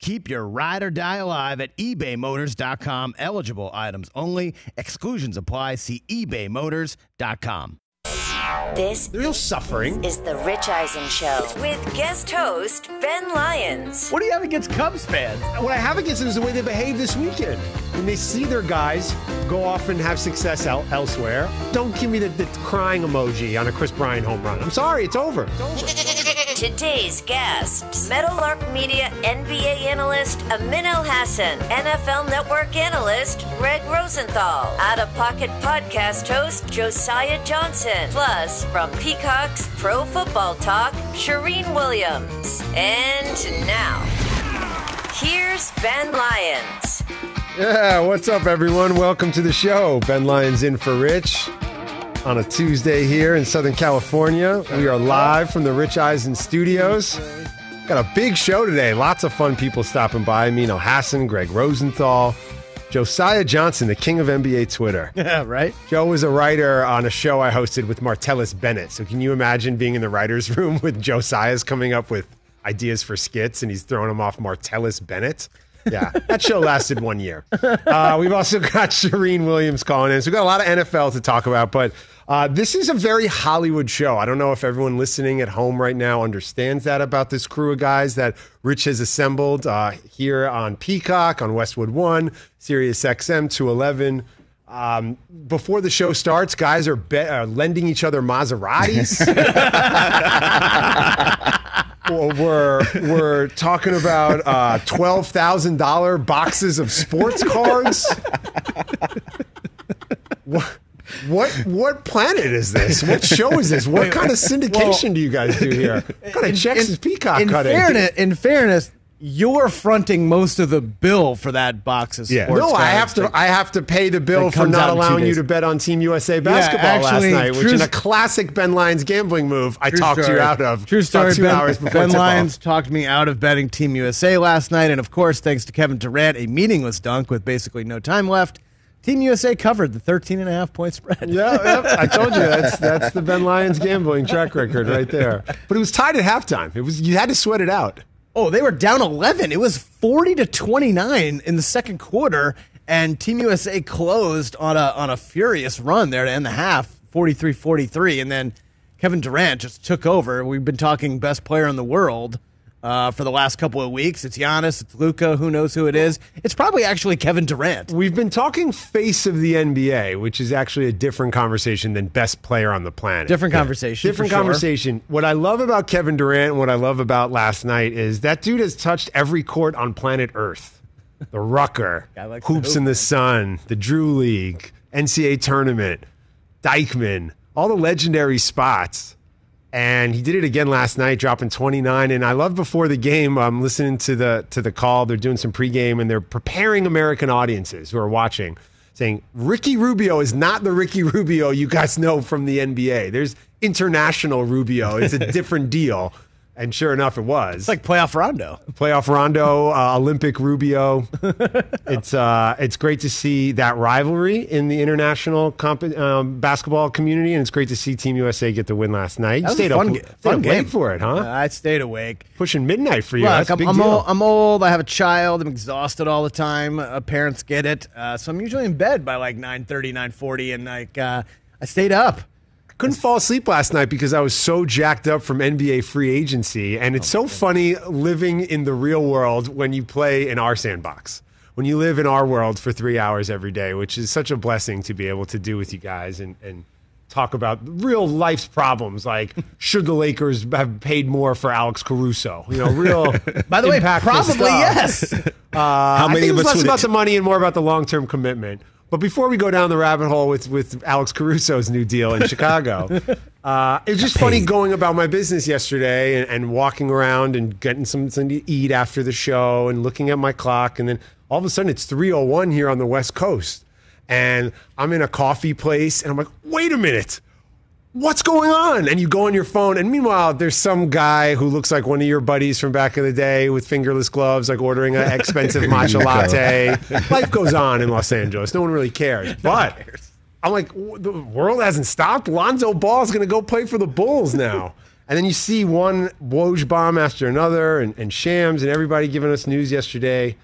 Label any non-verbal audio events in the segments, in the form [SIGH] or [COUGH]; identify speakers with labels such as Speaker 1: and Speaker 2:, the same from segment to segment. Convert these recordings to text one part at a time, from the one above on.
Speaker 1: Keep your ride or die alive at ebaymotors.com. Eligible items only. Exclusions apply. See ebaymotors.com.
Speaker 2: This
Speaker 3: Real suffering.
Speaker 2: is the Rich Eisen Show with guest host Ben Lyons.
Speaker 1: What do you have against Cubs fans?
Speaker 3: What I have against them is the way they behave this weekend. When they see their guys go off and have success el- elsewhere, don't give me the, the crying emoji on a Kris Bryant home run. I'm sorry, it's over. It's [LAUGHS] over.
Speaker 2: Today's guests Meadowlark Media NBA analyst Amin Elhassan, NFL Network analyst Greg Rosenthal, Out of Pocket podcast host Josiah Johnson, plus from Peacock's Pro Football Talk, Charean Williams. And now, here's Ben Lyons.
Speaker 3: Yeah, what's up, everyone? Welcome to the show. Ben Lyons in for Rich on a Tuesday here in Southern California. We are live from the Rich Eisen studios. Got a big show today. Lots of fun people stopping by. Amin Elhassan, Greg Rosenthal, Josiah Johnson, the king of NBA Twitter. [LAUGHS]
Speaker 1: Yeah, right?
Speaker 3: Joe was a writer on a show I hosted with Martellus Bennett. So can you imagine being in the writer's [LAUGHS] room with Josiah's coming up with ideas for skits and he's throwing them off Martellus Bennett? Yeah, that show lasted one year. [LAUGHS] Uh, we've also got Charean Williams calling in. So we've got a lot of NFL to talk about, but uh, this is a very Hollywood show. I don't know if everyone listening at home right now understands that about this crew of guys that Rich has assembled uh, here on Peacock, on Westwood One, Sirius XM 211. Um, before the show starts, guys are, be- are lending each other Maseratis. [LAUGHS] Well, we're we're talking about uh, twelve thousand dollar boxes of sports cards. what, [LAUGHS] what what planet is this? What show is this? What [LAUGHS] kind of syndication do you guys do here? What kind of checks is Peacock
Speaker 4: in
Speaker 3: cutting?
Speaker 4: Fairness, in fairness, you're fronting most of the bill for that box of
Speaker 3: Yeah. No, I have to. I have to pay the bill for not
Speaker 4: in
Speaker 3: allowing you to bet on Team USA basketball
Speaker 4: actually,
Speaker 3: last night, which in a classic Ben Lyons gambling move, I talked
Speaker 4: story.
Speaker 3: you out of.
Speaker 4: True story.
Speaker 3: Two
Speaker 4: ben,
Speaker 3: hours before
Speaker 4: Ben. Lyons talked me out of betting Team USA last night, and of course, thanks to Kevin Durant, a meaningless dunk with basically no time left. Team USA covered the 13 and a half point spread.
Speaker 3: Yeah, yeah, [LAUGHS] I told you that's that's the Ben Lyons gambling track record right there. But it was tied at halftime. It was you had to sweat it out.
Speaker 4: Oh, they were down 11. It was 40 to 29 in the second quarter, and Team USA closed on a on a furious run there to end the half, 43-43, and then Kevin Durant just took over. We've been talking best player in the world uh, for the last couple of weeks. It's Giannis, it's Luka, who knows who it is. It's probably actually Kevin Durant.
Speaker 3: We've been talking face of the NBA, which is actually a different conversation than best player on the planet.
Speaker 4: Different conversation.
Speaker 3: Different
Speaker 4: sure.
Speaker 3: conversation. What I love about Kevin Durant and what I love about last night is that dude has touched every court on planet Earth. The Rucker, [LAUGHS] Hoops
Speaker 4: hoop,
Speaker 3: in the
Speaker 4: man.
Speaker 3: Sun, the Drew League, NCAA tournament, Dyckman, all the legendary spots. And he did it again last night, dropping 29. And I love before the game, I'm listening to the to the call. They're doing some pregame and they're preparing American audiences who are watching, saying Ricky Rubio is not the Ricky Rubio you guys know from the NBA. There's international Rubio. It's a [LAUGHS] different deal. And sure enough, it was
Speaker 4: It's like playoff Rondo.
Speaker 3: playoff Rondo, uh, Olympic Rubio. [LAUGHS] it's uh, it's great to see that rivalry in the international comp- um, basketball community, and it's great to see Team USA get the win last night. You
Speaker 4: That was a
Speaker 3: stayed
Speaker 4: fun
Speaker 3: up,
Speaker 4: ga-
Speaker 3: stayed
Speaker 4: fun game.
Speaker 3: for it, huh?
Speaker 4: Uh, I stayed awake.
Speaker 3: Pushing midnight for you.
Speaker 4: Look, I'm, I'm, old, I'm old. I have a child. I'm exhausted all the time. Uh, parents get it. Uh, so I'm usually in bed by like 9.30, 9.40, and like uh, I stayed up.
Speaker 3: Couldn't fall asleep last night because I was so jacked up from NBA free agency. And it's so funny living in the real world when you play in our sandbox. When you live in our world for three hours every day, which is such a blessing to be able to do with you guys and, and talk about real life's problems like [LAUGHS] should the Lakers have paid more for Alex Caruso? You know, real. [LAUGHS]
Speaker 4: By the way, probably
Speaker 3: stuff.
Speaker 4: yes.
Speaker 3: Uh,
Speaker 5: How
Speaker 3: I
Speaker 5: many
Speaker 3: think it was less about the money and more about the long term commitment. But before we go down the rabbit hole with, with Alex Caruso's new deal in Chicago, [LAUGHS] uh, it was just funny going about my business yesterday and, and walking around and getting something to eat after the show and looking at my clock. And then all of a sudden it's 3.01 here on the West Coast. and I'm in a coffee place, and I'm like, wait a minute. What's going on? And you go on your phone, and meanwhile, there's some guy who looks like one of your buddies from back in the day with fingerless gloves, like ordering an [LAUGHS] expensive matcha latte. [LAUGHS] Life goes on in Los Angeles. No one really cares. But I'm like, the world hasn't stopped. Lonzo Ball's going to go play for the Bulls now. And then you see one Woj bomb after another, and, and Shams and everybody giving us news yesterday.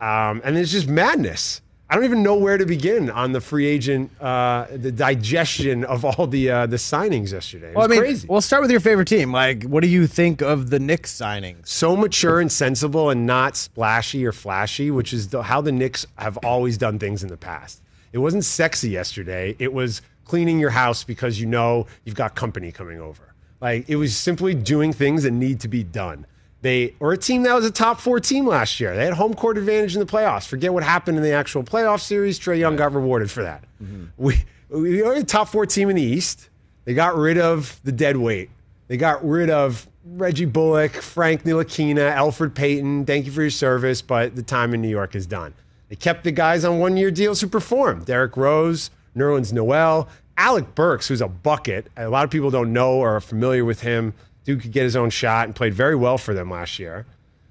Speaker 3: Um, and it's just madness. I don't even know where to begin on the free agent, uh, the digestion of all the uh, the signings yesterday. It was
Speaker 4: Well, I mean,
Speaker 3: crazy.
Speaker 4: we'll start with your favorite team. Like, what do you think of the Knicks signings?
Speaker 3: so mature and sensible and not splashy or flashy, which is the, how the Knicks have always done things in the past. It wasn't sexy yesterday. It was cleaning your house because you know you've got company coming over. Like it was simply doing things that need to be done. They or a team that was a top four team last year. They had home court advantage in the playoffs. Forget what happened in the actual playoff series. Trae Young got rewarded for that. Mm-hmm. We we were a top four team in the East. They got rid of the dead weight. They got rid of Reggie Bullock, Frank Ntilikina, Elfrid Payton. Thank you for your service, but the time in New York is done. They kept the guys on one year deals who performed. Derrick Rose, Nerlens Noel, Alec Burks, who's a bucket. A lot of people don't know or are familiar with him. Dude could get his own shot and played very well for them last year.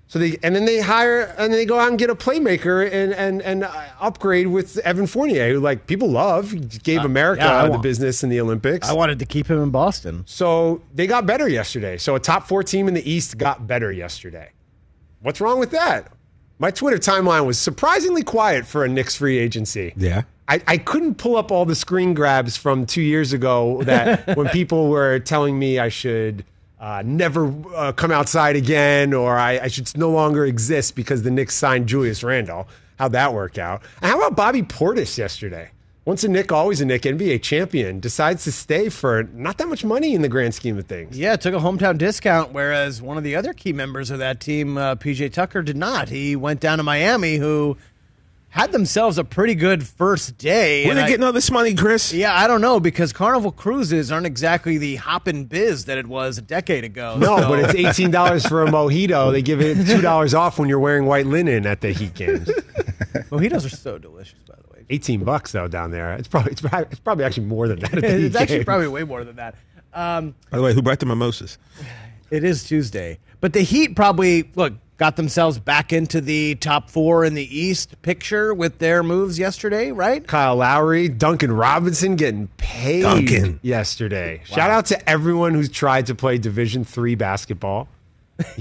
Speaker 3: So they and then they hire and they go out and get a playmaker and and and uh, upgrade with Evan Fournier, who like people love. He gave America
Speaker 4: yeah,
Speaker 3: the
Speaker 4: want-
Speaker 3: business in the Olympics.
Speaker 4: I wanted to keep him in Boston.
Speaker 3: So they got better yesterday. So a top four team in the East got better yesterday. What's wrong with that? My Twitter timeline was surprisingly quiet for a Knicks free agency.
Speaker 5: Yeah.
Speaker 3: I, I couldn't pull up all the screen grabs from two years ago that [LAUGHS] when people were telling me I should uh, never uh, come outside again or I, I should no longer exist because the Knicks signed Julius Randle. How'd that work out? And how about Bobby Portis yesterday? Once a Knick, always a Knick, NBA champion, decides to stay for not that much money in the grand scheme of things.
Speaker 4: Yeah, took a hometown discount, whereas one of the other key members of that team, uh, PJ Tucker, did not. He went down to Miami, who had themselves a pretty good first day.
Speaker 5: Where
Speaker 4: and
Speaker 5: they
Speaker 4: I-
Speaker 5: getting all this money, Chris?
Speaker 4: Yeah, I don't know because Carnival Cruises aren't exactly the hoppin' biz that it was a decade ago.
Speaker 3: No,
Speaker 4: So-
Speaker 3: but it's eighteen dollars for a mojito. They give it two dollars off when you're wearing white linen at the Heat games. [LAUGHS]
Speaker 4: mojitos are so delicious, by the way.
Speaker 3: Eighteen bucks though down there. It's probably it's probably, it's probably actually more than that. At the Heat
Speaker 4: It's actually
Speaker 3: games.
Speaker 4: probably way more than that. Um,
Speaker 5: By the way, who brought the mimosas? [SIGHS]
Speaker 4: It is Tuesday. But the Heat probably, look, got themselves back into the top four in the East picture with their moves yesterday, right?
Speaker 3: Kyle Lowry, Duncan Robinson getting paid
Speaker 5: Duncan.
Speaker 3: yesterday. Shout out to everyone who's tried to play Division three basketball. [LAUGHS]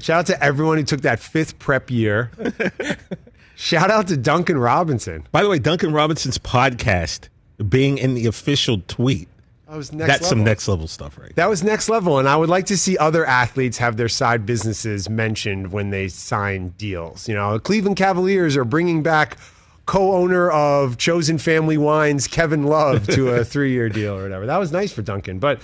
Speaker 3: Shout out to everyone who took that fifth prep year. [LAUGHS] Shout out to Duncan Robinson.
Speaker 5: By the way, Duncan Robinson's podcast being in the official tweet.
Speaker 3: That was next
Speaker 5: That's some next level stuff, right?
Speaker 3: That was next level, and I would like to see other athletes have their side businesses mentioned when they sign deals. You know, the Cleveland Cavaliers are bringing back co-owner of Chosen Family Wines, Kevin Love, to a [LAUGHS] three-year deal or whatever. That was nice for Duncan, but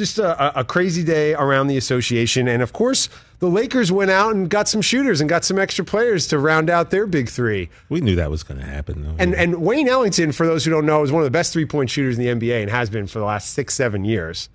Speaker 3: just a, a- crazy day around the association, and of course, the Lakers went out and got some shooters and got some extra players to round out their big three.
Speaker 5: We knew that was going to happen. Though.
Speaker 3: And and Wayne Ellington, for those who don't know, is one of the best three point shooters in the NBA and has been for the last six seven years.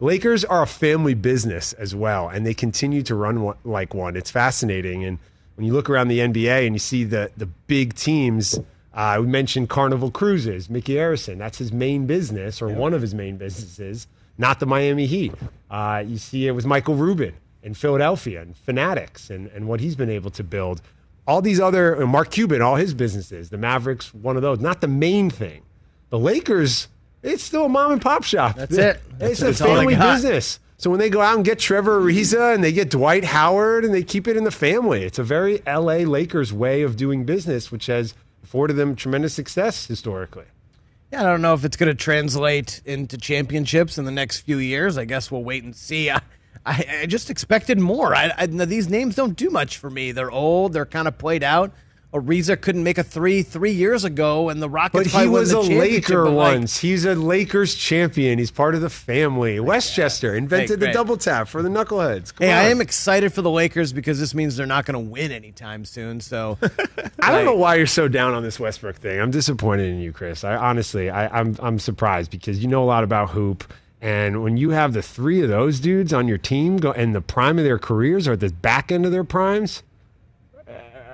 Speaker 3: Lakers are a family business as well, and they continue to run one, like one. It's fascinating, and when you look around the NBA and you see the the big teams. Uh, we mentioned Carnival Cruises, Micky Arison, that's his main business, or one of his main businesses, not the Miami Heat. Uh, you see it with Michael Rubin in Philadelphia and Fanatics and, and what he's been able to build. All these other, and Mark Cuban, all his businesses, the Mavericks, one of those, not the main thing. The Lakers, it's still a mom and pop shop.
Speaker 4: That's it. [LAUGHS]
Speaker 3: It's
Speaker 4: That's
Speaker 3: a
Speaker 4: all
Speaker 3: family business. So when they go out and get Trevor Ariza and they get Dwight Howard and they keep it in the family, it's a very LA Lakers way of doing business, which has afforded them tremendous success historically.
Speaker 4: Yeah, I don't know if it's going to translate into championships in the next few years. I guess we'll wait and see. I, I, just expected more. I, these names don't do much for me. They're old. They're kind of played out. Ariza couldn't make a three three years ago, and the Rockets.
Speaker 3: But he was
Speaker 4: the
Speaker 3: a Laker
Speaker 4: like,
Speaker 3: once. He's a Lakers champion. He's part of the family. Westchester invented the double tap for the knuckleheads. Come
Speaker 4: Hey, I am excited for the Lakers because this means they're not going to win anytime soon. So [LAUGHS]
Speaker 3: I don't know why you're so down on this Westbrook thing. I'm disappointed in you, Chris. I honestly, I, I'm I'm surprised because you know a lot about hoop, and when you have the three of those dudes on your team go in the prime of their careers or at the back end of their primes,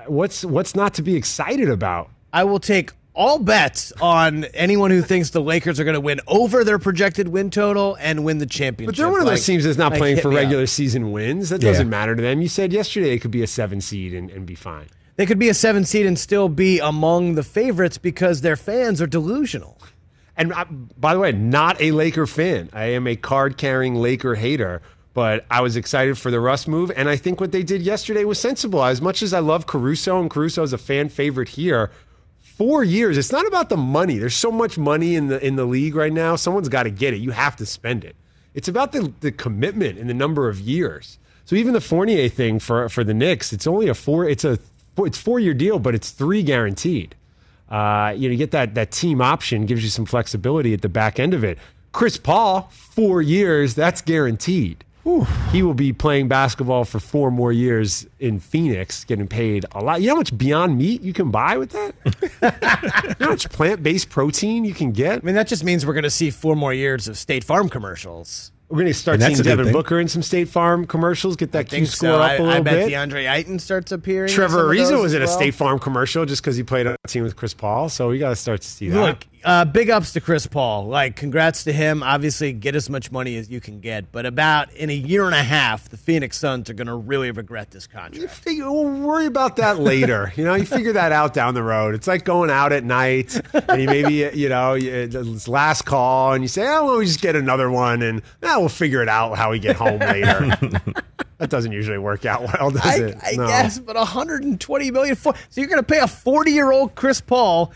Speaker 3: what's what's not to be excited about?
Speaker 4: I will take all bets on anyone who thinks the Lakers are going to win over their projected win total and win the championship.
Speaker 3: But they're one of those
Speaker 4: Like-
Speaker 3: teams that's not
Speaker 4: like,
Speaker 3: playing for
Speaker 4: me up.
Speaker 3: regular season wins. That doesn't matter to them. You said yesterday it could be a seven seed and, and be fine.
Speaker 4: They could be a seven seed and still be among the favorites because their fans are delusional.
Speaker 3: And uh, by the way, not a Laker fan. I am a card carrying Laker hater, but I was excited for the Russ move. And I think what they did yesterday was sensible. As much as I love Caruso, and Caruso is a fan favorite here, four years, it's not about the money. There's so much money in the in the league right now. Someone's got to get it. You have to spend it. It's about the, the commitment and the number of years. So even the Fournier thing for for the Knicks, it's only a four. It's a it's four year deal, but it's three guaranteed. Uh, you know, you get that that team option gives you some flexibility at the back end of it. Chris Paul, four years, that's guaranteed. He will be playing basketball for four more years in Phoenix, getting paid a lot. You know how much Beyond Meat you can buy with that? [LAUGHS] you know how much plant based protein you can get?
Speaker 4: I mean, that just means we're going to see four more years of State Farm commercials.
Speaker 3: We're going to start seeing Devin. Booker in some State Farm commercials, get that Q score
Speaker 4: so.
Speaker 3: up
Speaker 4: I,
Speaker 3: a little bit.
Speaker 4: I bet
Speaker 3: bit.
Speaker 4: DeAndre Ayton starts appearing.
Speaker 3: Trevor
Speaker 4: some
Speaker 3: Ariza was
Speaker 4: as
Speaker 3: in a. State Farm commercial just because he played on a team with Chris Paul. So we got to start to see that.
Speaker 4: Look, uh, big ups to Chris Paul. Like, congrats to him. Obviously, get as much money as you can get. But about in a year and a half, the Phoenix Suns are going to really regret this contract.
Speaker 3: You
Speaker 4: contract.
Speaker 3: figure, we'll worry about that later. [LAUGHS] you know, you figure that out down the road. It's like going out at night and you maybe, you know, it's last call and you say, oh, well, we just get another one and eh, we'll figure it out how we get home later. [LAUGHS] that doesn't usually work out well, does
Speaker 4: I,
Speaker 3: it?
Speaker 4: I
Speaker 3: No.
Speaker 4: guess, but 120 million. For, so you're going to pay a 40 year old Chris Paul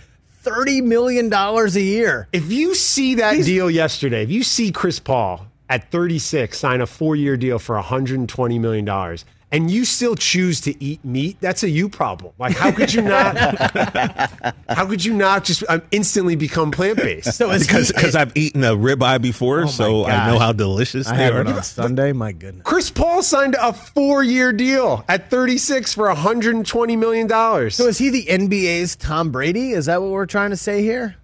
Speaker 4: 30 million dollars a year.
Speaker 3: If you see that deal yesterday, if you see Chris Paul at 36 sign a four year deal for $120 million and you still choose to eat meat, that's a you problem. Like, how could you not? [LAUGHS] how could you not just um, instantly become plant based? [LAUGHS]
Speaker 4: So is
Speaker 5: because because I've eaten a ribeye before,
Speaker 4: Oh my
Speaker 5: so I know how delicious
Speaker 4: I
Speaker 5: they
Speaker 4: had
Speaker 5: are.
Speaker 4: one on Sunday. My goodness.
Speaker 3: Chris Paul signed a four year deal at 36 for $120 million.
Speaker 4: So is he the NBA's Tom Brady? Is that what we're trying to say here?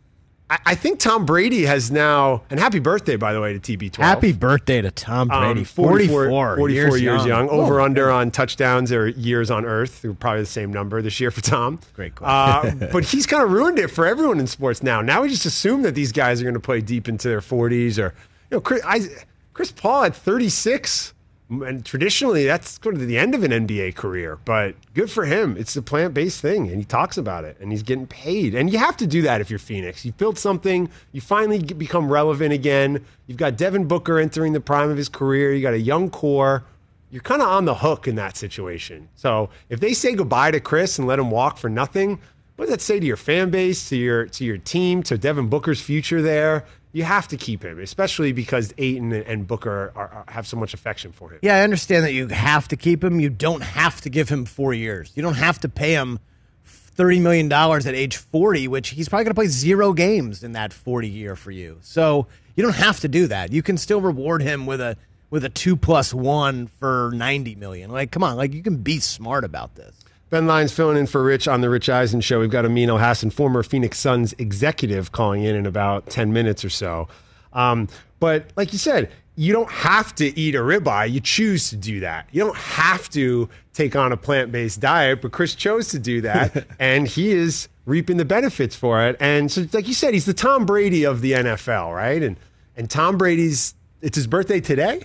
Speaker 3: I, I think Tom Brady has now, and happy birthday, by the way, to TB12.
Speaker 4: Happy birthday to Tom
Speaker 3: Um,
Speaker 4: Brady. 44,
Speaker 3: 44 years,
Speaker 4: years,
Speaker 3: young.
Speaker 4: Oh,
Speaker 3: Over under on touchdowns or years on earth. They're Probably the same number this year for Tom.
Speaker 4: Great call.
Speaker 3: Uh, [LAUGHS] but he's kind of ruined it for everyone in sports now. Now we just assume that these guys are going to play deep into their 40s or, you know, Chris, I, Chris Paul at 36. And traditionally, that's going of the end of an NBA career. But good for him. It's a plant based thing, and he talks about it, and he's getting paid. And you have to do that if you're Phoenix. You've built something. You finally become relevant again. You've got Devin Booker entering the prime of his career. You got a young core. You're kind of on the hook in that situation. So if they say goodbye to Chris and let him walk for nothing, what does that say to your fan base, to your to your team, to Devin Booker's future there? You have to keep him, especially because Ayton and- Booker are, are, have so much affection for him.
Speaker 4: Yeah, I understand that you have to keep him. You don't have to give him four years. You don't have to pay him thirty million dollars at age forty, which he's probably going to play zero games in that forty year for you. So you don't have to do that. You can still reward him with a with a two plus one for ninety million. Like, come on, like you can be smart about this.
Speaker 3: Ben Lyons filling in for Rich on the Rich Eisen show. We've got Amin Elhassan, former Phoenix Suns executive, calling in in about 10 minutes or so. Um, but like you said, you don't have to eat a ribeye. You choose to do that. You don't have to take on a plant based diet, but Chris chose to do that, [LAUGHS] and he is reaping the benefits for it. And so, like you said, he's the Tom Brady of the NFL, right? And and Tom Brady's it's his birthday today.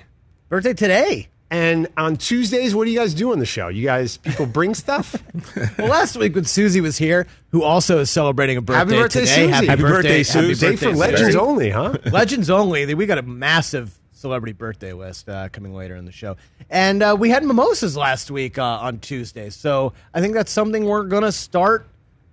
Speaker 4: Birthday today.
Speaker 3: And on Tuesdays, what do you guys do on the show? You guys, people bring stuff. [LAUGHS]
Speaker 4: Well, last week when Susie was here, who also is celebrating a birthday,
Speaker 3: Happy birthday,
Speaker 4: today.
Speaker 3: Susie.
Speaker 4: Happy,
Speaker 3: Happy
Speaker 5: birthday,
Speaker 4: Happy
Speaker 5: Susie.
Speaker 3: Day
Speaker 4: birthday,
Speaker 3: for
Speaker 4: Susie.
Speaker 3: legends only, huh? [LAUGHS]
Speaker 4: Legends only. We got a massive celebrity birthday list uh, coming later in the show, and uh, we had mimosas last week uh, on Tuesday. So I think that's something we're gonna start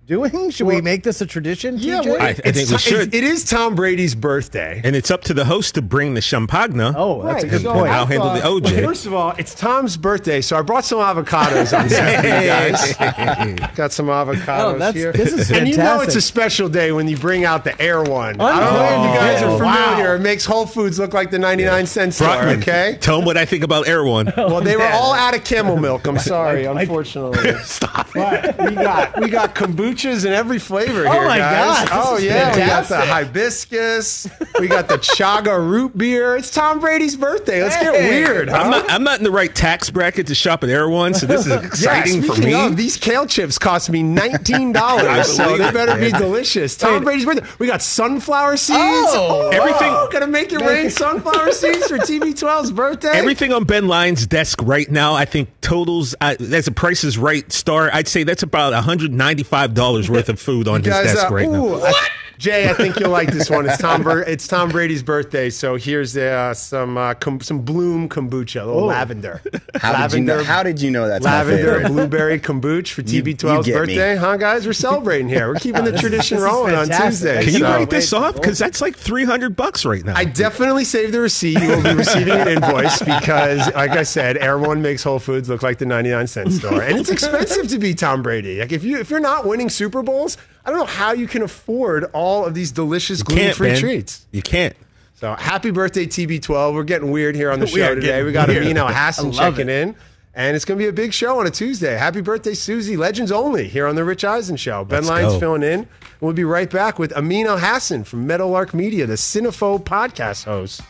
Speaker 4: doing. [LAUGHS] Should we make this a tradition?
Speaker 3: Yeah,
Speaker 4: TJ?
Speaker 3: well,
Speaker 5: I- I
Speaker 3: it's
Speaker 5: think we should.
Speaker 3: It is Tom Brady's birthday.
Speaker 5: And it's up to the host to bring the champagne.
Speaker 4: oh, that's a good
Speaker 3: so
Speaker 4: point.
Speaker 3: I
Speaker 5: I'll handle the OJ.
Speaker 3: well, first of all, it's Tom's birthday, so I brought some avocados on Saturday, [LAUGHS] guys. Got some avocados
Speaker 4: Oh, that's-
Speaker 3: here.
Speaker 4: this is fantastic.
Speaker 3: and you know it's a special day when you bring out the Erewhon. I don't know if you guys are
Speaker 4: Oh,
Speaker 3: familiar.
Speaker 4: wow.
Speaker 3: It makes Whole Foods look like the 99 cent store,
Speaker 5: Brockman,
Speaker 3: okay?
Speaker 5: tell him what I think about Erewhon. [LAUGHS] Oh,
Speaker 3: well, they were all out of camel milk. I'm sorry, unfortunately.
Speaker 5: Stop.
Speaker 3: But we got we got kombucha kombuchas in every flavor
Speaker 4: Oh
Speaker 3: here,
Speaker 4: my
Speaker 3: guys.
Speaker 4: God,
Speaker 3: oh
Speaker 4: is
Speaker 3: yeah, we got the hibiscus. We got the chaga root beer. It's Tom Brady's birthday. Let's get weird. Huh?
Speaker 5: I'm not. I'm not in the right tax bracket to shop at Erewhon, so this is [LAUGHS] exciting
Speaker 3: yeah,
Speaker 5: for me.
Speaker 3: Of, these kale chips cost me nineteen dollars, [LAUGHS] so they better be delicious. Tom Brady's birthday. We got sunflower seeds.
Speaker 4: Oh.
Speaker 5: Everything-
Speaker 3: Gonna make it rain sunflower [LAUGHS] seeds for TB12's birthday.
Speaker 5: Everything on Ben Lyon's desk right now, I think totals. Uh, that's a Price is Right star. I'd say that's about 195 dollars worth of food on his desk
Speaker 3: uh,
Speaker 5: right now.
Speaker 3: ooh, I- Jay, I think you'll like this one. It's Tom. Bur- it's Tom Brady's birthday, so here's uh, some uh, com- some bloom kombucha, a little lavender.
Speaker 6: How did you know? How did you know that's
Speaker 3: lavender blueberry kombucha for [LAUGHS]
Speaker 6: You- you
Speaker 3: TB12's
Speaker 6: get me.
Speaker 3: birthday, huh, guys? We're celebrating here. We're keeping [LAUGHS] the tradition
Speaker 4: is
Speaker 3: rolling on. Tuesday.
Speaker 5: Can you
Speaker 3: so-
Speaker 5: write this off? Because that's like 300 bucks right now.
Speaker 3: I definitely saved the receipt. You will be receiving an invoice because, like I said, Erewhon makes Whole Foods look like the 99 cent store, and it's expensive to be Tom Brady. Like if you if you're not winning Super Bowls, I don't know how you can afford all of these delicious gluten free treats.
Speaker 5: You can't.
Speaker 3: So happy birthday, TB12. We're getting weird here on the [LAUGHS]
Speaker 4: We
Speaker 3: show today. We got
Speaker 4: weird.
Speaker 3: Amino [LAUGHS] Hassan checking
Speaker 4: it.
Speaker 3: in. And it's going to be a big show on a Tuesday. Happy birthday, Susie. Legends only here on The Rich Eisen Show. Ben
Speaker 5: Let's
Speaker 3: Lyons
Speaker 5: go.
Speaker 3: filling in. We'll be right back with Amin Elhassan from Meadowlark Media, the Cinephobe podcast host,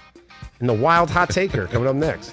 Speaker 3: and the Wild Hot Taker coming up next.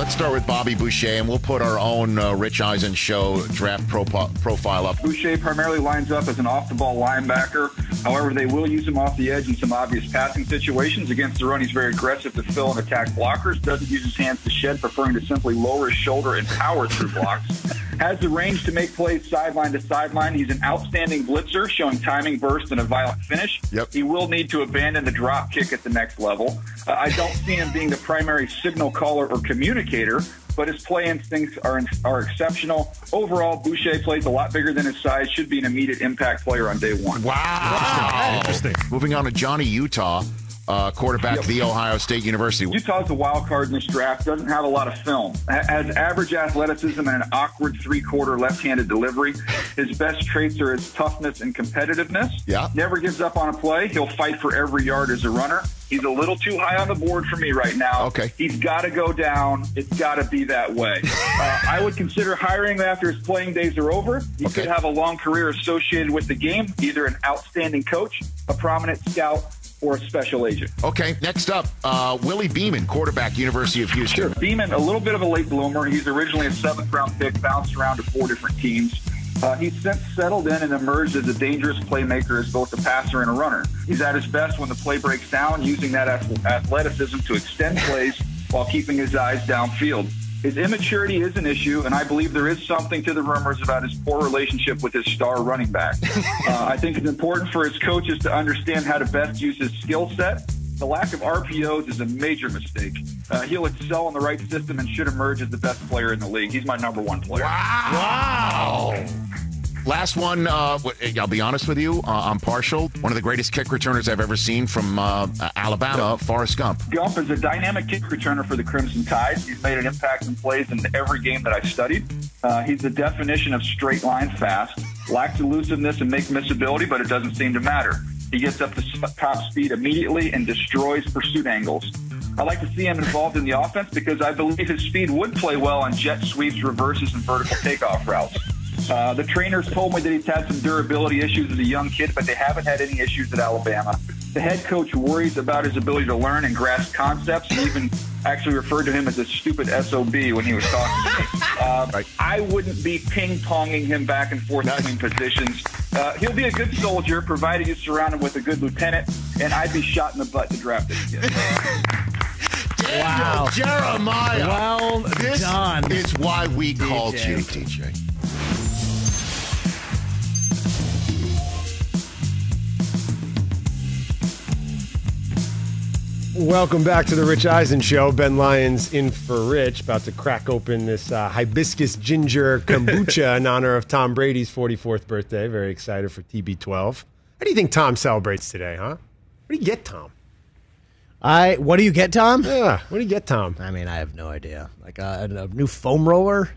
Speaker 7: Let's start with Bobby Boucher, and we'll put our own uh, Rich Eisen show draft pro- profile up.
Speaker 8: Boucher primarily lines up as an off the ball linebacker. However, they will use him off the edge in some obvious passing situations. Against the run, he's very aggressive to fill and attack blockers, doesn't use his hands to shed, preferring to simply lower his shoulder and power through blocks. Has the range to make plays sideline to sideline. He's an outstanding blitzer, showing timing, burst, and a violent finish.
Speaker 7: Yep.
Speaker 8: He will need to abandon the drop kick at the next level. Uh, I don't see him being the primary signal caller or communicator, but his play instincts are are exceptional. Overall, Boucher plays a lot bigger than his size. Should be an immediate impact player on day one.
Speaker 7: Wow. Interesting. Moving on to Johnny Utah, uh, quarterback at the Ohio State University.
Speaker 8: Utah's a wild card in this draft. Doesn't have a lot of film. Has average athleticism and an awkward three-quarter left-handed delivery. His best traits are his toughness and competitiveness.
Speaker 7: Yeah.
Speaker 8: Never gives up on a play. He'll fight for every yard as a runner. He's a little too high on the board for me right now.
Speaker 7: Okay.
Speaker 8: He's got to go down. It's got to be that way. [LAUGHS] Uh, I would consider hiring him after his playing days are over. He
Speaker 7: Okay.
Speaker 8: could have a long career associated with the game, either an outstanding coach, a prominent scout, or a special agent.
Speaker 7: Okay, next up, uh, Willie Beamen, quarterback, University of Houston.
Speaker 8: Beamen, a little bit of a late bloomer. He's originally a seventh round pick, bounced around to four different teams. Uh, he's since settled in and emerged as a dangerous playmaker as both a passer and a runner. He's at his best when the play breaks down, using that athleticism to extend plays while keeping his eyes downfield. His immaturity is an issue, and I believe there is something to the rumors about his poor relationship with his star running back. [LAUGHS] Uh, I think it's important for his coaches to understand how to best use his skill set. The lack of RPOs is a major mistake. Uh, he'll excel in the right system and should emerge as the best player in the league. He's my number one player.
Speaker 7: Wow. Last one, uh, w- I'll be honest with you, uh, I'm partial. One of the greatest kick returners I've ever seen from uh, Alabama, Forrest Gump.
Speaker 8: Gump is a dynamic kick returner for the Crimson Tide. He's made an impact and plays in every game that I've studied. Uh, he's the definition of straight line fast, lacks elusiveness and make missability, but it doesn't seem to matter. He gets up to top speed immediately and destroys pursuit angles. I like to see him involved in the offense because I believe his speed would play well on jet sweeps, reverses, and vertical takeoff routes. Uh, the trainers told me that he's had some durability issues as a young kid, but they haven't had any issues at Alabama. The head coach worries about his ability to learn and grasp concepts. He even actually referred to him as a stupid SOB when he was talking to me. [LAUGHS] Uh, I wouldn't be ping ponging him back and forth between positions. Uh, he'll be a good soldier, provided you surround him with a good lieutenant, and I'd be shot in the butt to draft him again.
Speaker 1: Wow.
Speaker 7: Jeremiah.
Speaker 1: Well
Speaker 7: this
Speaker 1: done.
Speaker 7: is why we called you, TJ.
Speaker 3: Welcome back to the Rich Eisen Show. Ben Lyons in for Rich, about to crack open this uh, hibiscus ginger kombucha [LAUGHS] in honor of Tom Brady's 44th birthday. Very excited for TB12. How do you think Tom celebrates today, huh? What do you get, Tom?
Speaker 4: I what do you get, Tom?
Speaker 3: Yeah, what do you get, Tom?
Speaker 4: I mean, I have no idea. Like a, a new foam roller.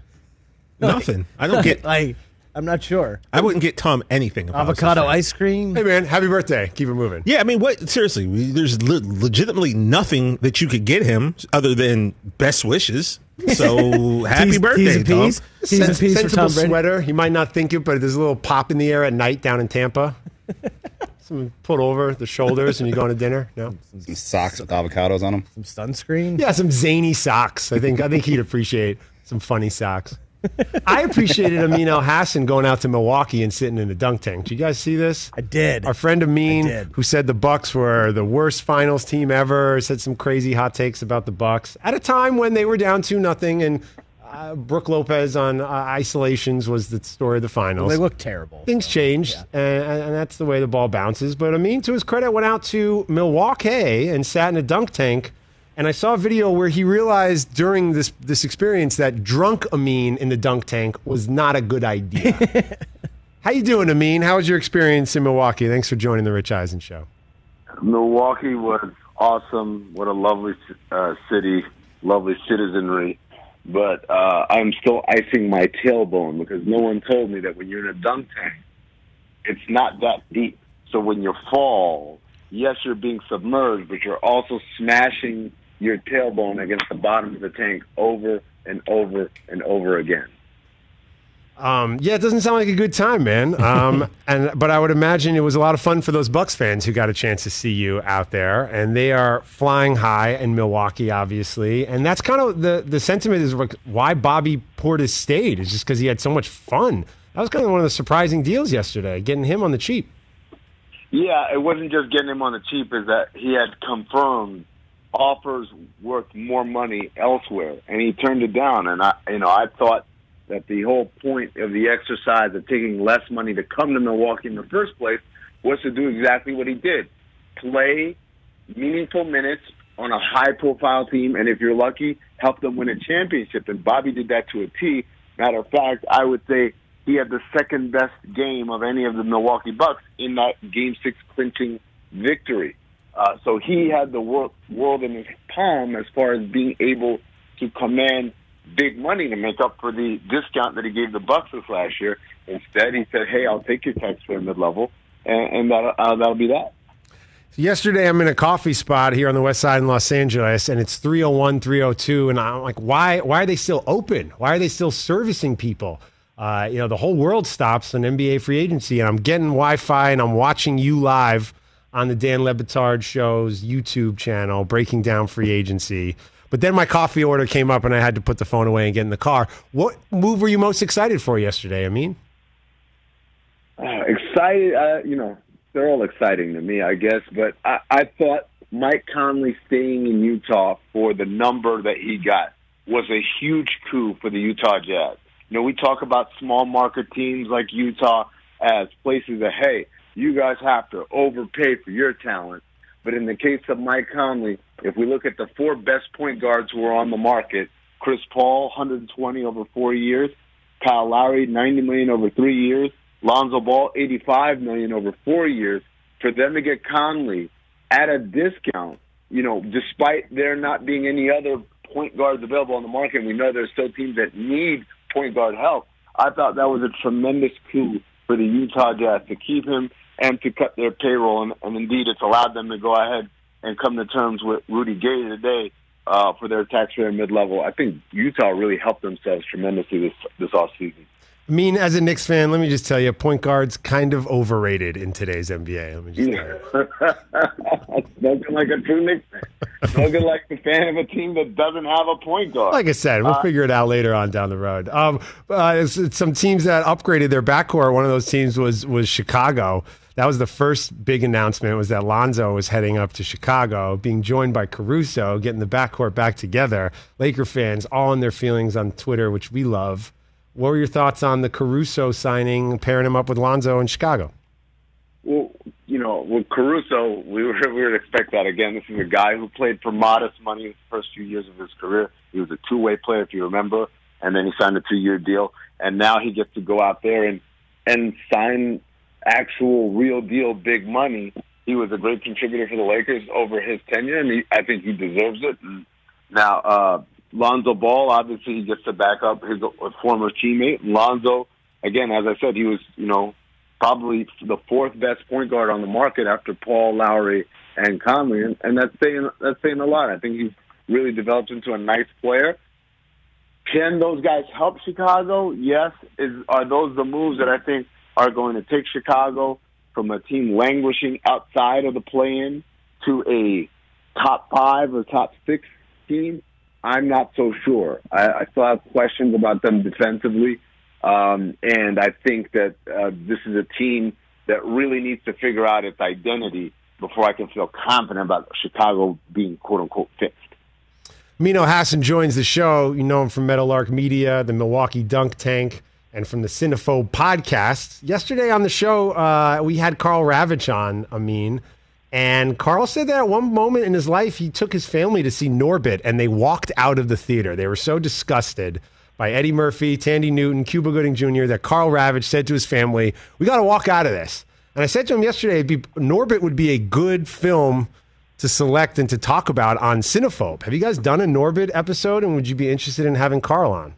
Speaker 5: Nothing. I don't [LAUGHS] get.
Speaker 4: like. I'm not sure.
Speaker 5: I wouldn't get Tom anything. If I was
Speaker 4: Avocado
Speaker 5: friend.
Speaker 4: ice cream.
Speaker 3: Hey, man, happy birthday. Keep it moving.
Speaker 5: Yeah, I mean, what? Seriously, there's le- legitimately nothing that you could get him other than best wishes. So [LAUGHS] happy
Speaker 4: T's-
Speaker 5: birthday,
Speaker 4: T's and
Speaker 5: Tom.
Speaker 4: P's. T's and P's for
Speaker 3: sensible
Speaker 4: Tom Brady.
Speaker 3: sweater. You might not think it, but there's a little pop in the air at night down in Tampa. [LAUGHS] Some put over the shoulders and you go to dinner. No,
Speaker 6: Some socks with avocados on them.
Speaker 4: Some sunscreen.
Speaker 3: yeah, some zany socks. I think I think he'd appreciate some funny socks. I appreciated Amin Elhassan going out to Milwaukee and sitting in the dunk tank. Did you guys see this?
Speaker 4: I did.
Speaker 3: Our friend Amin, who said the Bucks were the worst finals team ever, said some crazy hot takes about the Bucks at a time when they were down two nothing, and uh, Brook Lopez on uh, isolations was the story of the finals.
Speaker 4: They looked terrible.
Speaker 3: Things changed, and, and that's the way the ball bounces. But Amin, to his credit, went out to Milwaukee and sat in a dunk tank. And I saw a video where he realized during this this experience that drunk Amin in the dunk tank was not a good idea. [LAUGHS] How you doing, Amin? How was your experience in Milwaukee? Thanks for joining the Rich Eisen show.
Speaker 9: Milwaukee was awesome. What a lovely uh, city, lovely citizenry. But uh, I'm still icing my tailbone because no one told me that when you're in a dunk tank, it's not that deep. So when you fall, yes, you're being submerged, but you're also smashing your tailbone against the bottom of the tank over and over and over again.
Speaker 3: Um, yeah, it doesn't sound like a good time, man. Um, [LAUGHS] and but I would imagine it was a lot of fun for those Bucks fans who got a chance to see you out there, and they are flying high in Milwaukee, obviously. And that's kind of the the sentiment is why Bobby Portis stayed is just because he had so much fun. That was kind of one of the surprising deals yesterday, getting him on the cheap.
Speaker 9: Yeah, it wasn't just getting him on the cheap; is that he had confirmed offers worth more money elsewhere, and he turned it down. And I, you know, I thought that the whole point of the exercise of taking less money to come to Milwaukee in the first place was to do exactly what he did: play meaningful minutes on a high-profile team, and if you're lucky, help them win a championship. And Bobby did that to a T. Matter of fact, I would say he had the second best game of any of the Milwaukee Bucks in that Game Six clinching victory. Uh, so he had the world, world in his palm as far as being able to command big money to make up for the discount that he gave the Bucks this last year. Instead, he said, "Hey, I'll take your taxpayer mid level, and, and that uh, that'll be that."
Speaker 3: Yesterday, I'm in a coffee spot here on the west side in Los Angeles, and it's 301, 302. And I'm like, why, why are they still open? Why are they still servicing people? Uh, you know, the whole world stops on NBA free agency, and I'm getting Wi Fi and I'm watching you live on the Dan Le Batard Show's YouTube channel, breaking down free agency. But then my coffee order came up, and I had to put the phone away and get in the car. What move were you most excited for yesterday? I mean,
Speaker 9: Uh, excited, uh, you know, they're all exciting to me, I guess. But I, I thought Mike Conley staying in Utah for the number that he got was a huge coup for the Utah Jazz. You know, we talk about small market teams like Utah as places that, hey, you guys have to overpay for your talent. But in the case of Mike Conley, if we look at the four best point guards who are on the market, Chris Paul, 120 over four years, Kyle Lowry, 90 million over three years, Lonzo Ball, 85 million over four years. For them to get Conley at a discount, you know, despite there not being any other point guards available on the market, we know there's still teams that need point guard help. I thought that was a tremendous coup for the Utah Jazz to keep him and to cut their payroll, and, and indeed, it's allowed them to go ahead and come to terms with Rudy Gay today uh, for their taxpayer mid-level. I think Utah really helped themselves tremendously this this offseason.
Speaker 3: I mean, as a Knicks fan, let me just tell you, point guard's kind of overrated in today's NBA. Let me just tell you. [LAUGHS]
Speaker 9: Spoken like a true Knicks fan. Spoken like the fan of a team that doesn't have a point guard.
Speaker 3: Like I said, we'll
Speaker 9: Uh,
Speaker 3: figure it out later on down the road. Um, uh, it's- it's some teams that upgraded their backcourt. One of those teams was was Chicago. That was the first big announcement. Was that Lonzo was heading up to Chicago, being joined by Caruso, getting the backcourt back together. Laker fans all in their feelings on Twitter, which we love. What were your thoughts on the Caruso signing, pairing him up with Lonzo in Chicago?
Speaker 9: Well, you know, with Caruso, we were [LAUGHS] we would expect that again. This is a guy who played for modest money the first few years of his career. He was a two way player, if you remember, and then he signed a two year deal, and now he gets to go out there and and sign actual real deal big money. He was a great contributor for the Lakers over his tenure, and he, I think he deserves it. And now, uh, Lonzo Ball, obviously, he gets to back up his former teammate. Lonzo, again, as I said, he was, you know, probably the fourth best point guard on the market after Paul Lowry and Conley, and, and that's saying that's saying a lot. I think he's really developed into a nice player. Can those guys help Chicago? Yes. Is are those the moves that I think are going to take Chicago from a team languishing outside of the play-in to a top five or top six team? I'm not so sure. I, I still have questions about them defensively. Um, and I think that uh, this is a team that really needs to figure out its identity before I can feel confident about Chicago being quote unquote fixed.
Speaker 3: Amin Elhassan joins the show. You know him from Meadowlark Media, the Milwaukee Dunk Tank, and from the Cinephobe podcast. Yesterday on the show, uh, we had Karl Ravech on, Amin. And Karl said that at one moment in his life, he took his family to see Norbit and they walked out of the theater. They were so disgusted by Eddie Murphy, Thandie Newton, Cuba Gooding Jr., that Karl Ravech said to his family, We got to walk out of this. And I said to him yesterday, be, Norbit would be a good film to select and to talk about on Cinephobe. Have you guys done a Norbit episode, and would you be interested in having Karl on?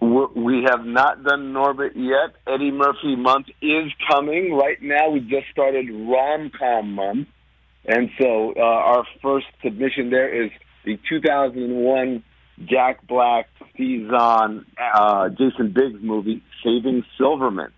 Speaker 9: We have not done Norbit yet. Eddie Murphy month is coming. Right now, we just started rom com month. And so uh, our first submission there is the 2001 Jack Black, Steve Zahn, uh, Jason Biggs movie, Saving Silverman.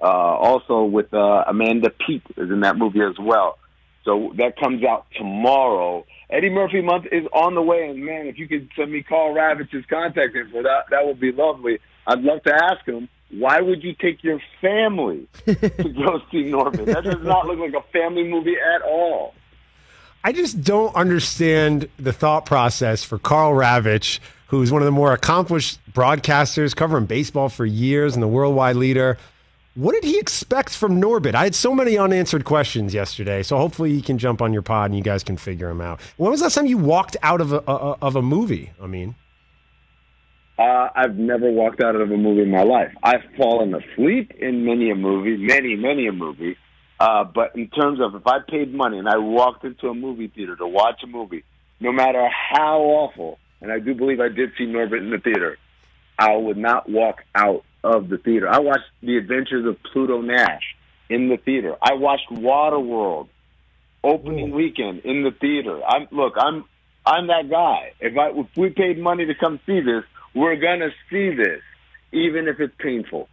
Speaker 9: Uh, also with uh, Amanda Peet is in that movie as well. So that comes out tomorrow. Eddie Murphy month is on the way, and man, if you could send me Karl Ravech's contact info, that that would be lovely. I'd love to ask him why would you take your family [LAUGHS] to go see Norman? That does not look like a family movie at all.
Speaker 3: I just don't understand the thought process for Karl Ravech, who's one of the more accomplished broadcasters covering baseball for years and the worldwide leader. What did he expect from Norbit? I had so many unanswered questions yesterday, so hopefully he can jump on your pod and you guys can figure them out. When was the last time you walked out of a, a of a movie? I mean,
Speaker 9: Uh, I've never walked out of a movie in my life. I've fallen asleep in many a movie, many, many a movie. Uh, but in terms of if I paid money and I walked into a movie theater to watch a movie, no matter how awful, and I do believe I did see Norbit in the theater, I would not walk out of the theater. I watched The Adventures of Pluto Nash in the theater. I watched Waterworld opening weekend in the theater. I'm look, I'm I'm that guy. If I if we paid money to come see this, we're gonna see this, even if it's painful.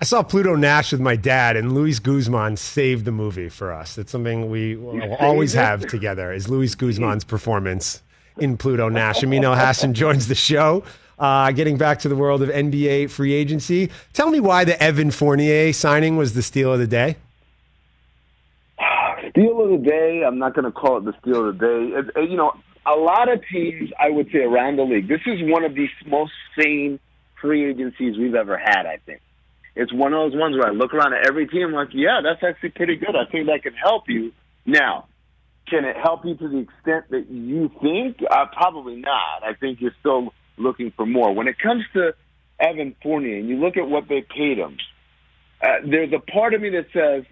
Speaker 3: I saw Pluto Nash with my dad, and Luis Guzman saved the movie for us. It's something we will always have together. Is Luis Guzman's performance in Pluto Nash? Amin Elhassan joins the show. Uh, getting back to the world of NBA free agency, tell me why the Evan Fournier signing was the steal of the day. [SIGHS]
Speaker 9: Steal of the day. I'm not going to call it the steal of the day. It, it- you know, a lot of teams, I would say, around the league. This is one of the most sane free agencies we've ever had. I think it's one of those ones where I look around at every team, like, yeah, that's actually pretty good. I think that can help you. Now, can it help you to the extent that you think? Uh, probably not. I think you're still looking for more. When it comes to Evan Fournier, and you look at what they paid him, uh, there's a part of me that says,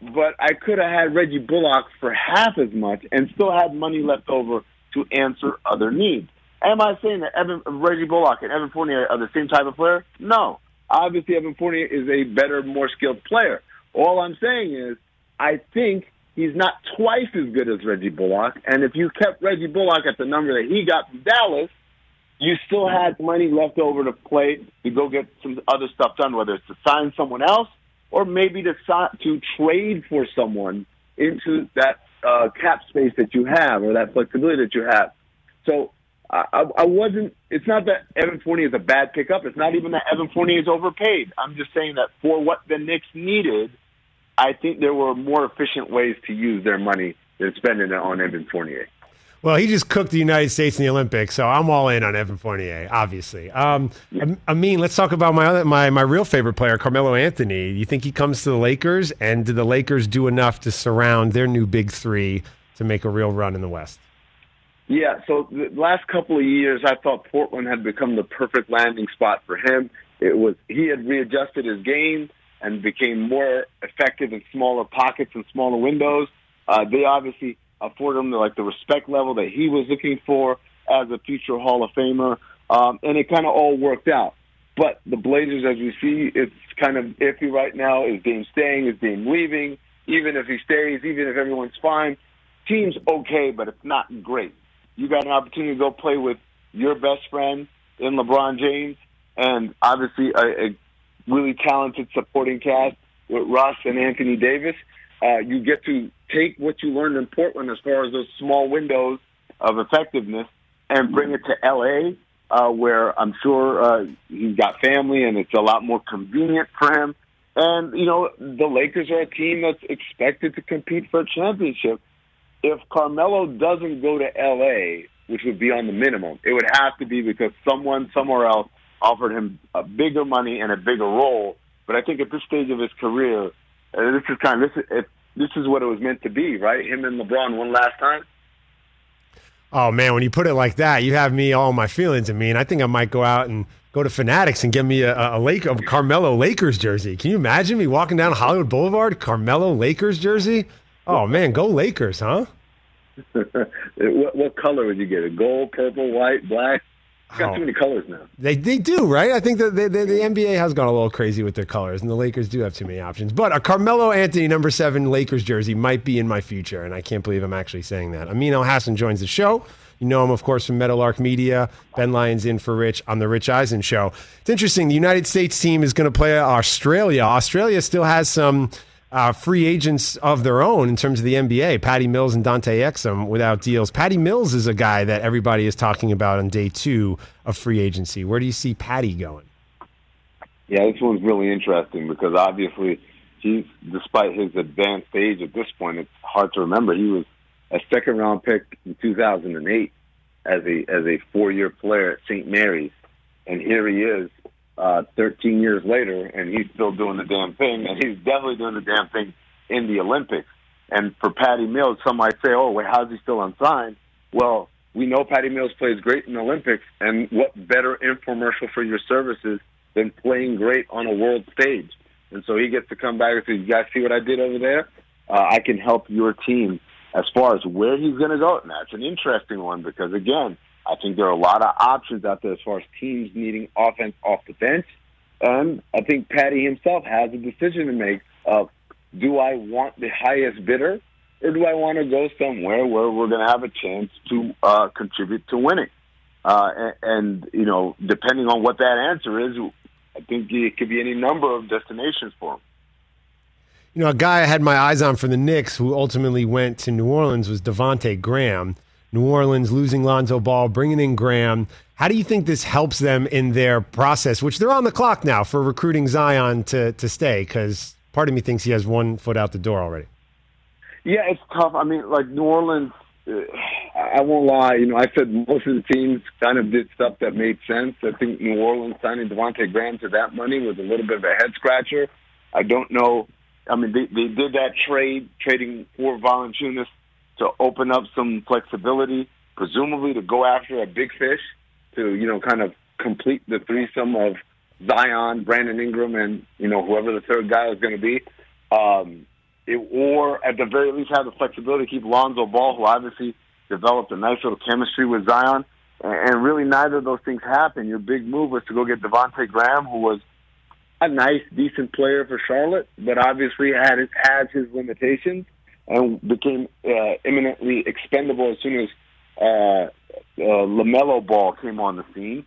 Speaker 9: but I could have had Reggie Bullock for half as much and still had money left over to answer other needs. Am I saying that Evan, Reggie Bullock and Evan Fournier are the same type of player? No. Obviously, Evan Fournier is a better, more skilled player. All I'm saying is, I think he's not twice as good as Reggie Bullock. And if you kept Reggie Bullock at the number that he got from Dallas, you still had money left over to play to go get some other stuff done, whether it's to sign someone else or maybe to to trade for someone into that uh, cap space that you have or that flexibility that you have. So I, I wasn't. It's not that Evan Fournier is a bad pickup. It's not even that Evan Fournier is overpaid. I'm just saying that for what the Knicks needed, I think there were more efficient ways to use their money than spending it on Evan Fournier.
Speaker 3: Well, he just cooked the United States in the Olympics, so I'm all in on Evan Fournier, obviously. Um, I mean, let's talk about my other, my my real favorite player, Carmelo Anthony. Do you think he comes to the Lakers, and did the Lakers do enough to surround their new big three to make a real run in the West?
Speaker 9: Yeah, so the last couple of years, I thought Portland had become the perfect landing spot for him. It was he had readjusted his game and became more effective in smaller pockets and smaller windows. Uh, they obviously afford him the, like the respect level that he was looking for as a future Hall of Famer, um, and it kind of all worked out. But the Blazers, as we see, it's kind of iffy right now. Is Dame staying? Is Dame leaving? Even if he stays, even if everyone's fine, team's okay, but it's not great. You got an opportunity to go play with your best friend in LeBron James, and obviously a, a really talented supporting cast with Russ and Anthony Davis. Uh, you get to take what you learned in Portland as far as those small windows of effectiveness and bring it to LA, uh, where I'm sure uh, he's got family and it's a lot more convenient for him. And, you know, the Lakers are a team that's expected to compete for a championship. If Carmelo doesn't go to LA, which would be on the minimum, it would have to be because someone somewhere else offered him a bigger money and a bigger role. But I think at this stage of his career, uh, this is kind of this. It, this is what it was meant to be, right? Him and LeBron one last time.
Speaker 3: Oh man, when you put it like that, you have me all my feelings. I mean, I think I might go out and go to Fanatics and get me a, a Lake a Carmelo Lakers jersey. Can you imagine me walking down Hollywood Boulevard, Carmelo Lakers jersey? Oh man, go Lakers, huh? [LAUGHS]
Speaker 9: what, what color would you get? A gold, purple, white, black? It's got
Speaker 3: Oh.
Speaker 9: too many colors now.
Speaker 3: They they do right. I think that the, the, the NBA has gone a little crazy with their colors, and the Lakers do have too many options. But a Carmelo Anthony number seven Lakers jersey might be in my future, and I can't believe I'm actually saying that. Amin Elhassan joins the show. You know him, of course, from Meadowlark Media. Ben Lyons in for Rich on the Rich Eisen show. It's interesting. The United States team is going to play Australia. Australia still has some uh, free agents of their own in terms of the NBA. Patty Mills and Dante Exum without deals. Patty Mills is a guy that everybody is talking about on day two of free agency. Where do you see Patty going?
Speaker 9: Yeah, this one's really interesting because obviously he's, despite his advanced age at this point, it's hard to remember. He was a second round pick in 2008 as a as a four year player at St. Mary's, and here he is, uh, 13 years later, and he's still doing the damn thing, and he's definitely doing the damn thing in the Olympics. And for Patty Mills, some might say, "Oh, wait, how's he still unsigned?" Well, we know Patty Mills plays great in the Olympics, and what better infomercial for your services than playing great on a world stage? And so he gets to come back and say, "You guys see what I did over there? Uh, I can help your team." As far as where he's going to go, and that's an interesting one because again, I think there are a lot of options out there as far as teams needing offense off the bench, and I think Patty himself has a decision to make of do I want the highest bidder or do I want to go somewhere where we're going to have a chance to uh, contribute to winning? Uh, and, and, you know, depending on what that answer is, I think it could be any number of destinations for him.
Speaker 3: You know, a guy I had my eyes on for the Knicks who ultimately went to New Orleans was Devonte Graham. New Orleans losing Lonzo Ball, bringing in Graham. How do you think this helps them in their process, which they're on the clock now for recruiting Zion to, to stay? Because part of me thinks he has one foot out the door already.
Speaker 9: Yeah, it's tough. I mean, like New Orleans, uh, I won't lie. You know, I said most of the teams kind of did stuff that made sense. I think New Orleans signing Devontae Graham to that money was a little bit of a head scratcher. I don't know. I mean, they, they did that trade, trading for Valanciunas to open up some flexibility, presumably to go after a big fish, to you know, kind of complete the threesome of Zion, Brandon Ingram, and you know whoever the third guy is going to be. Um, it, or at the very least have the flexibility to keep Lonzo Ball, who obviously developed a nice little chemistry with Zion. And, really, neither of those things happened. Your big move was to go get Devontae Graham, who was a nice, decent player for Charlotte, but obviously had his, has his limitations and became uh, eminently expendable as soon as uh, uh, LaMelo Ball came on the scene.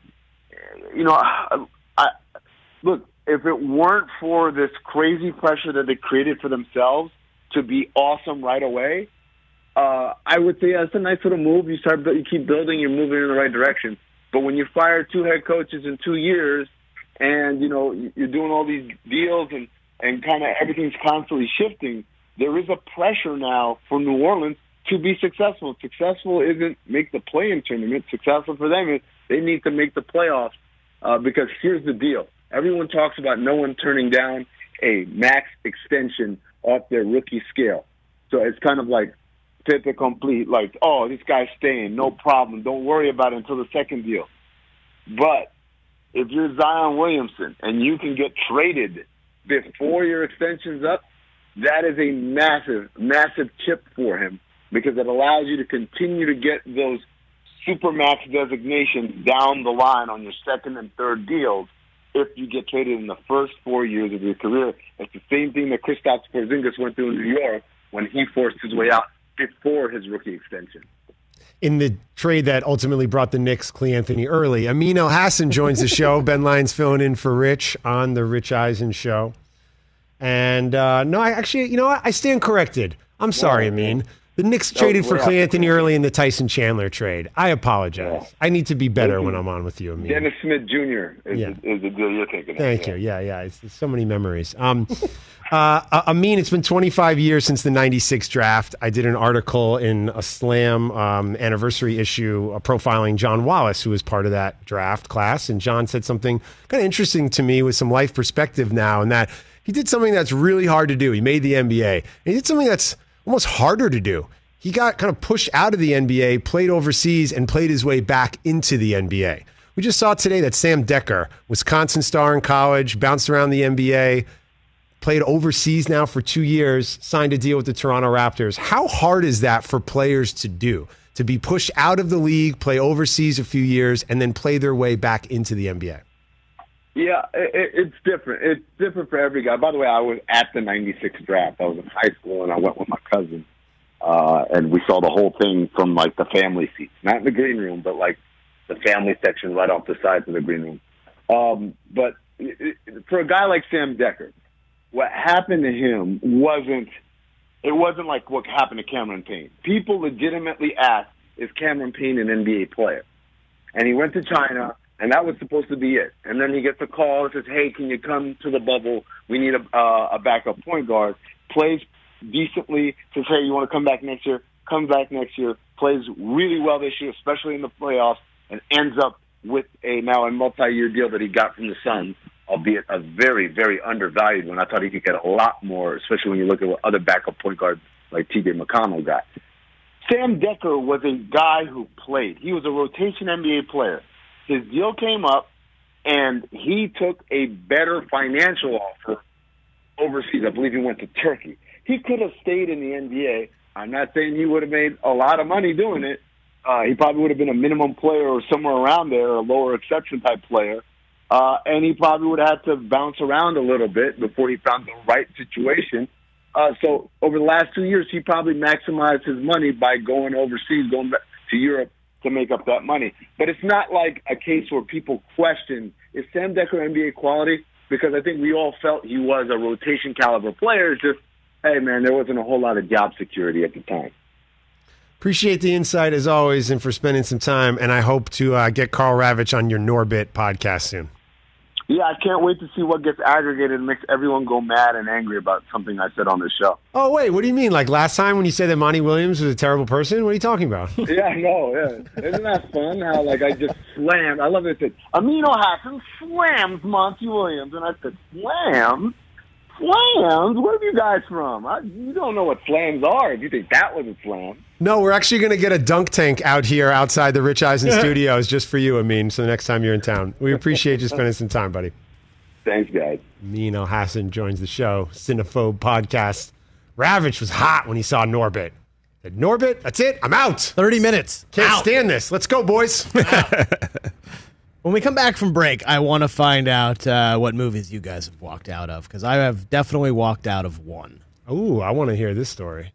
Speaker 9: You know, I, I, look if it weren't for this crazy pressure that they created for themselves to be awesome right away, uh, I would say that's a nice little move. You start, you keep building, you're moving in the right direction. But when you fire two head coaches in two years, and you know you're doing all these deals and and kind of everything's constantly shifting, there is a pressure now for New Orleans to be successful. Successful isn't make the play-in tournament. Successful for them is they need to make the playoffs. Uh, because here's the deal: everyone talks about no one turning down a max extension off their rookie scale. So it's kind of like fait accompli, like, oh, this guy's staying, no problem. Don't worry about it until the second deal. But if you're Zion Williamson and you can get traded before your extension's up, that is a massive, massive chip for him because it allows you to continue to get those supermax designations down the line on your second and third deals if you get traded in the first four years of your career. It's the same thing that Kristaps Porzingis went through in New York when he forced his way out before his rookie extension.
Speaker 3: In the trade that ultimately brought the Knicks Cleanthony Early, Amin Hassan joins the show. [LAUGHS] ben Lyons filling in for Rich on the Rich Eisen show. And uh, no, I actually, you know what? I stand corrected. I'm sorry, Amin. The Knicks traded for Cleanthony Early in the Tyson Chandler trade. I apologize. I need to be better when I'm on with you, Amin.
Speaker 9: Dennis Smith Jr. is,
Speaker 3: Yeah.
Speaker 9: the, is the deal you're thinking of.
Speaker 3: Thank you. Yeah, yeah. It's, it's so many memories. Um, [LAUGHS] uh, I mean, it's been 25 years since the 96 draft. I did an article in a Slam um, anniversary issue uh, profiling John Wallace, who was part of that draft class. And John said something kind of interesting to me with some life perspective now, and that he did something that's really hard to do. He made the NBA. And he did something that's almost harder to do. He got kind of pushed out of the NBA, played overseas, and played his way back into the NBA. We just saw today that Sam Dekker, Wisconsin star in college, bounced around the NBA, played overseas now for two years, signed a deal with the Toronto Raptors. How hard is that for players to do? To be pushed out of the league, play overseas a few years, and then play their way back into the NBA?
Speaker 9: Yeah, it, it- it's different. It's different for every guy. By the way, I was at the '96 draft. I was in high school, and I went with my cousin, uh, and we saw the whole thing from like the family seats, not in the green room, but like the family section right off the sides of the green room. Um, but it, it, for a guy like Sam Dekker, what happened to him wasn't it wasn't like what happened to Cameron Payne. People legitimately asked, "Is Cameron Payne an NBA player?" And he went to China, and that was supposed to be it. And then he gets a call and says, "Hey, can you come to the bubble? We need a, uh, a backup point guard." Plays decently. Says, "Hey, you want to come back next year?" Come back next year. Plays really well this year, especially in the playoffs, and ends up with a now a multi-year deal that he got from the Suns, albeit a very, very undervalued one. I thought he could get a lot more, especially when you look at what other backup point guards like T.J. McConnell got. Sam Dekker was a guy who played. He was a rotation NBA player. His deal came up, and he took a better financial offer overseas. I believe he went to Turkey. He could have stayed in the NBA. I'm not saying he would have made a lot of money doing it. Uh, he probably would have been a minimum player or somewhere around there, a lower exception type player. Uh, and he probably would have to bounce around a little bit before he found the right situation. Uh, so over the last two years, he probably maximized his money by going overseas, going back to Europe to make up that money. But it's not like a case where people question, is Sam Dekker NBA quality? Because I think we all felt he was a rotation caliber player. It's just, hey, man, there wasn't a whole lot of job security at the time.
Speaker 3: Appreciate the insight as always and for spending some time. And I hope to uh, get Karl Ravech on your Norbit podcast soon.
Speaker 9: Yeah, I can't wait to see what gets aggregated and makes everyone go mad and angry about something I said on this show.
Speaker 3: Oh, wait, what do you mean? Like last time when you said that Monty Williams was a terrible person? What are you talking about? [LAUGHS]
Speaker 9: yeah, I know. Yeah, isn't that fun? How like I just slammed. I love it. It said Amin Elhassan slams Monty Williams, and I said slams, slams. Where are you guys from? I, you don't know what slams are. If you think that was a slam,
Speaker 3: No, we're actually going to get a dunk tank out here outside the Rich Eisen [LAUGHS] studios just for you, Amin. So the next time you're in town, we appreciate you spending some time, buddy.
Speaker 9: thanks, guys.
Speaker 3: Amin Elhassan joins the show, Cinephobe podcast. Ravech was hot when he saw Norbit. Said, Norbit, that's it. I'm out.
Speaker 4: 30 minutes.
Speaker 3: Can't
Speaker 4: Out.
Speaker 3: stand this. Let's go, boys. [LAUGHS]
Speaker 4: When we come back from break, I want to find out uh, what movies you guys have walked out of because I have definitely walked out of one.
Speaker 3: Ooh, I want to hear this story.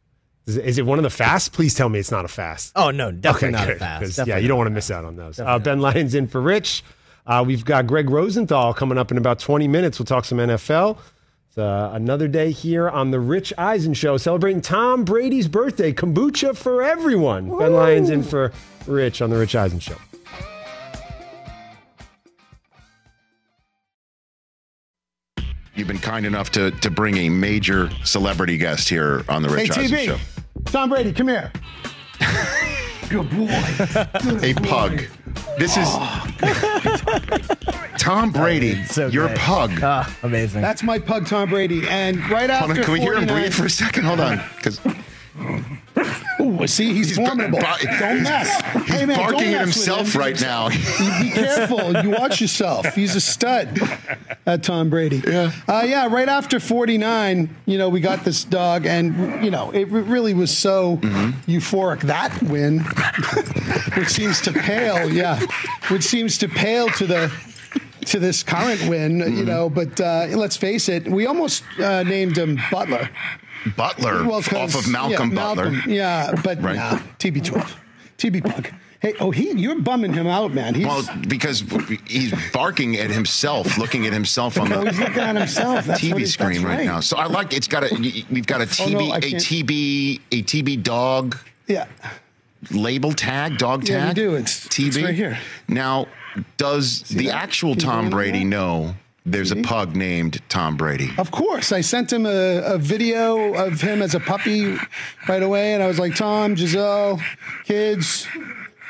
Speaker 3: Is it, is it one of the fast? Please tell me it's not a fast.
Speaker 4: Oh no, definitely
Speaker 3: Okay,
Speaker 4: not
Speaker 3: good,
Speaker 4: a fast.
Speaker 3: 'cause, Yeah, you don't want to miss out on those. Uh, ben Lyons in for Rich. Uh, we've got Greg Rosenthal coming up in about 20 minutes. We'll talk some NFL. It's uh, another day here on the Rich Eisen Show, celebrating Tom Brady's birthday. Kombucha for everyone. Ben Lyons in for Rich on the Rich Eisen Show.
Speaker 7: You've been kind enough to to bring a major celebrity guest here on the
Speaker 10: Hey,
Speaker 7: Rich Eisen
Speaker 10: TV.
Speaker 7: Show.
Speaker 10: Tom Brady, come here. [LAUGHS] Good boy. [LAUGHS]
Speaker 7: A pug. This is [LAUGHS] Tom Brady, so your pug.
Speaker 4: Ah, amazing.
Speaker 10: That's my pug, Tom Brady. And right after
Speaker 7: Hold on, can we hear him breathe for a second? Hold on, because
Speaker 10: Ooh, see, he's, formidable. don't mess.
Speaker 7: he's
Speaker 10: hey, man,
Speaker 7: barking at himself
Speaker 10: him.
Speaker 7: right now.
Speaker 10: Be careful. You watch yourself. He's a stud. At Tom Brady. Yeah. Uh, yeah. Right after 49, you know, we got this dog, and you know, it really was so
Speaker 7: Mm-hmm.
Speaker 10: euphoric that win, which seems to pale. Yeah, which seems to pale to the. To this current win,
Speaker 7: Mm-hmm.
Speaker 10: you know, but uh, let's face it, we almost uh, named him Butler.
Speaker 7: Butler
Speaker 10: Well,
Speaker 7: off of Malcolm
Speaker 10: yeah,
Speaker 7: Butler.
Speaker 10: Malcolm, yeah, but
Speaker 7: Right.
Speaker 10: nah, TB12, TB Pug. Hey, oh, he, you're bumming him out, man. He's,
Speaker 7: Well, because he's barking at himself, looking at himself on the
Speaker 10: Oh, he's looking at himself.
Speaker 7: TV screen right
Speaker 10: right.
Speaker 7: now. So I like it's got a we've got a
Speaker 10: Oh,
Speaker 7: TB
Speaker 10: no, I
Speaker 7: a TB a TB dog
Speaker 10: yeah,
Speaker 7: label tag dog
Speaker 10: Yeah, we
Speaker 7: tag.
Speaker 10: do. It's-
Speaker 7: TB
Speaker 10: it's right here.
Speaker 7: Now, does the
Speaker 10: that?
Speaker 7: actual Tom Brady know there's a pug named Tom Brady?
Speaker 10: of course. I sent him a, a video of him as a puppy right away, and I was like, Tom, Gisele, kids,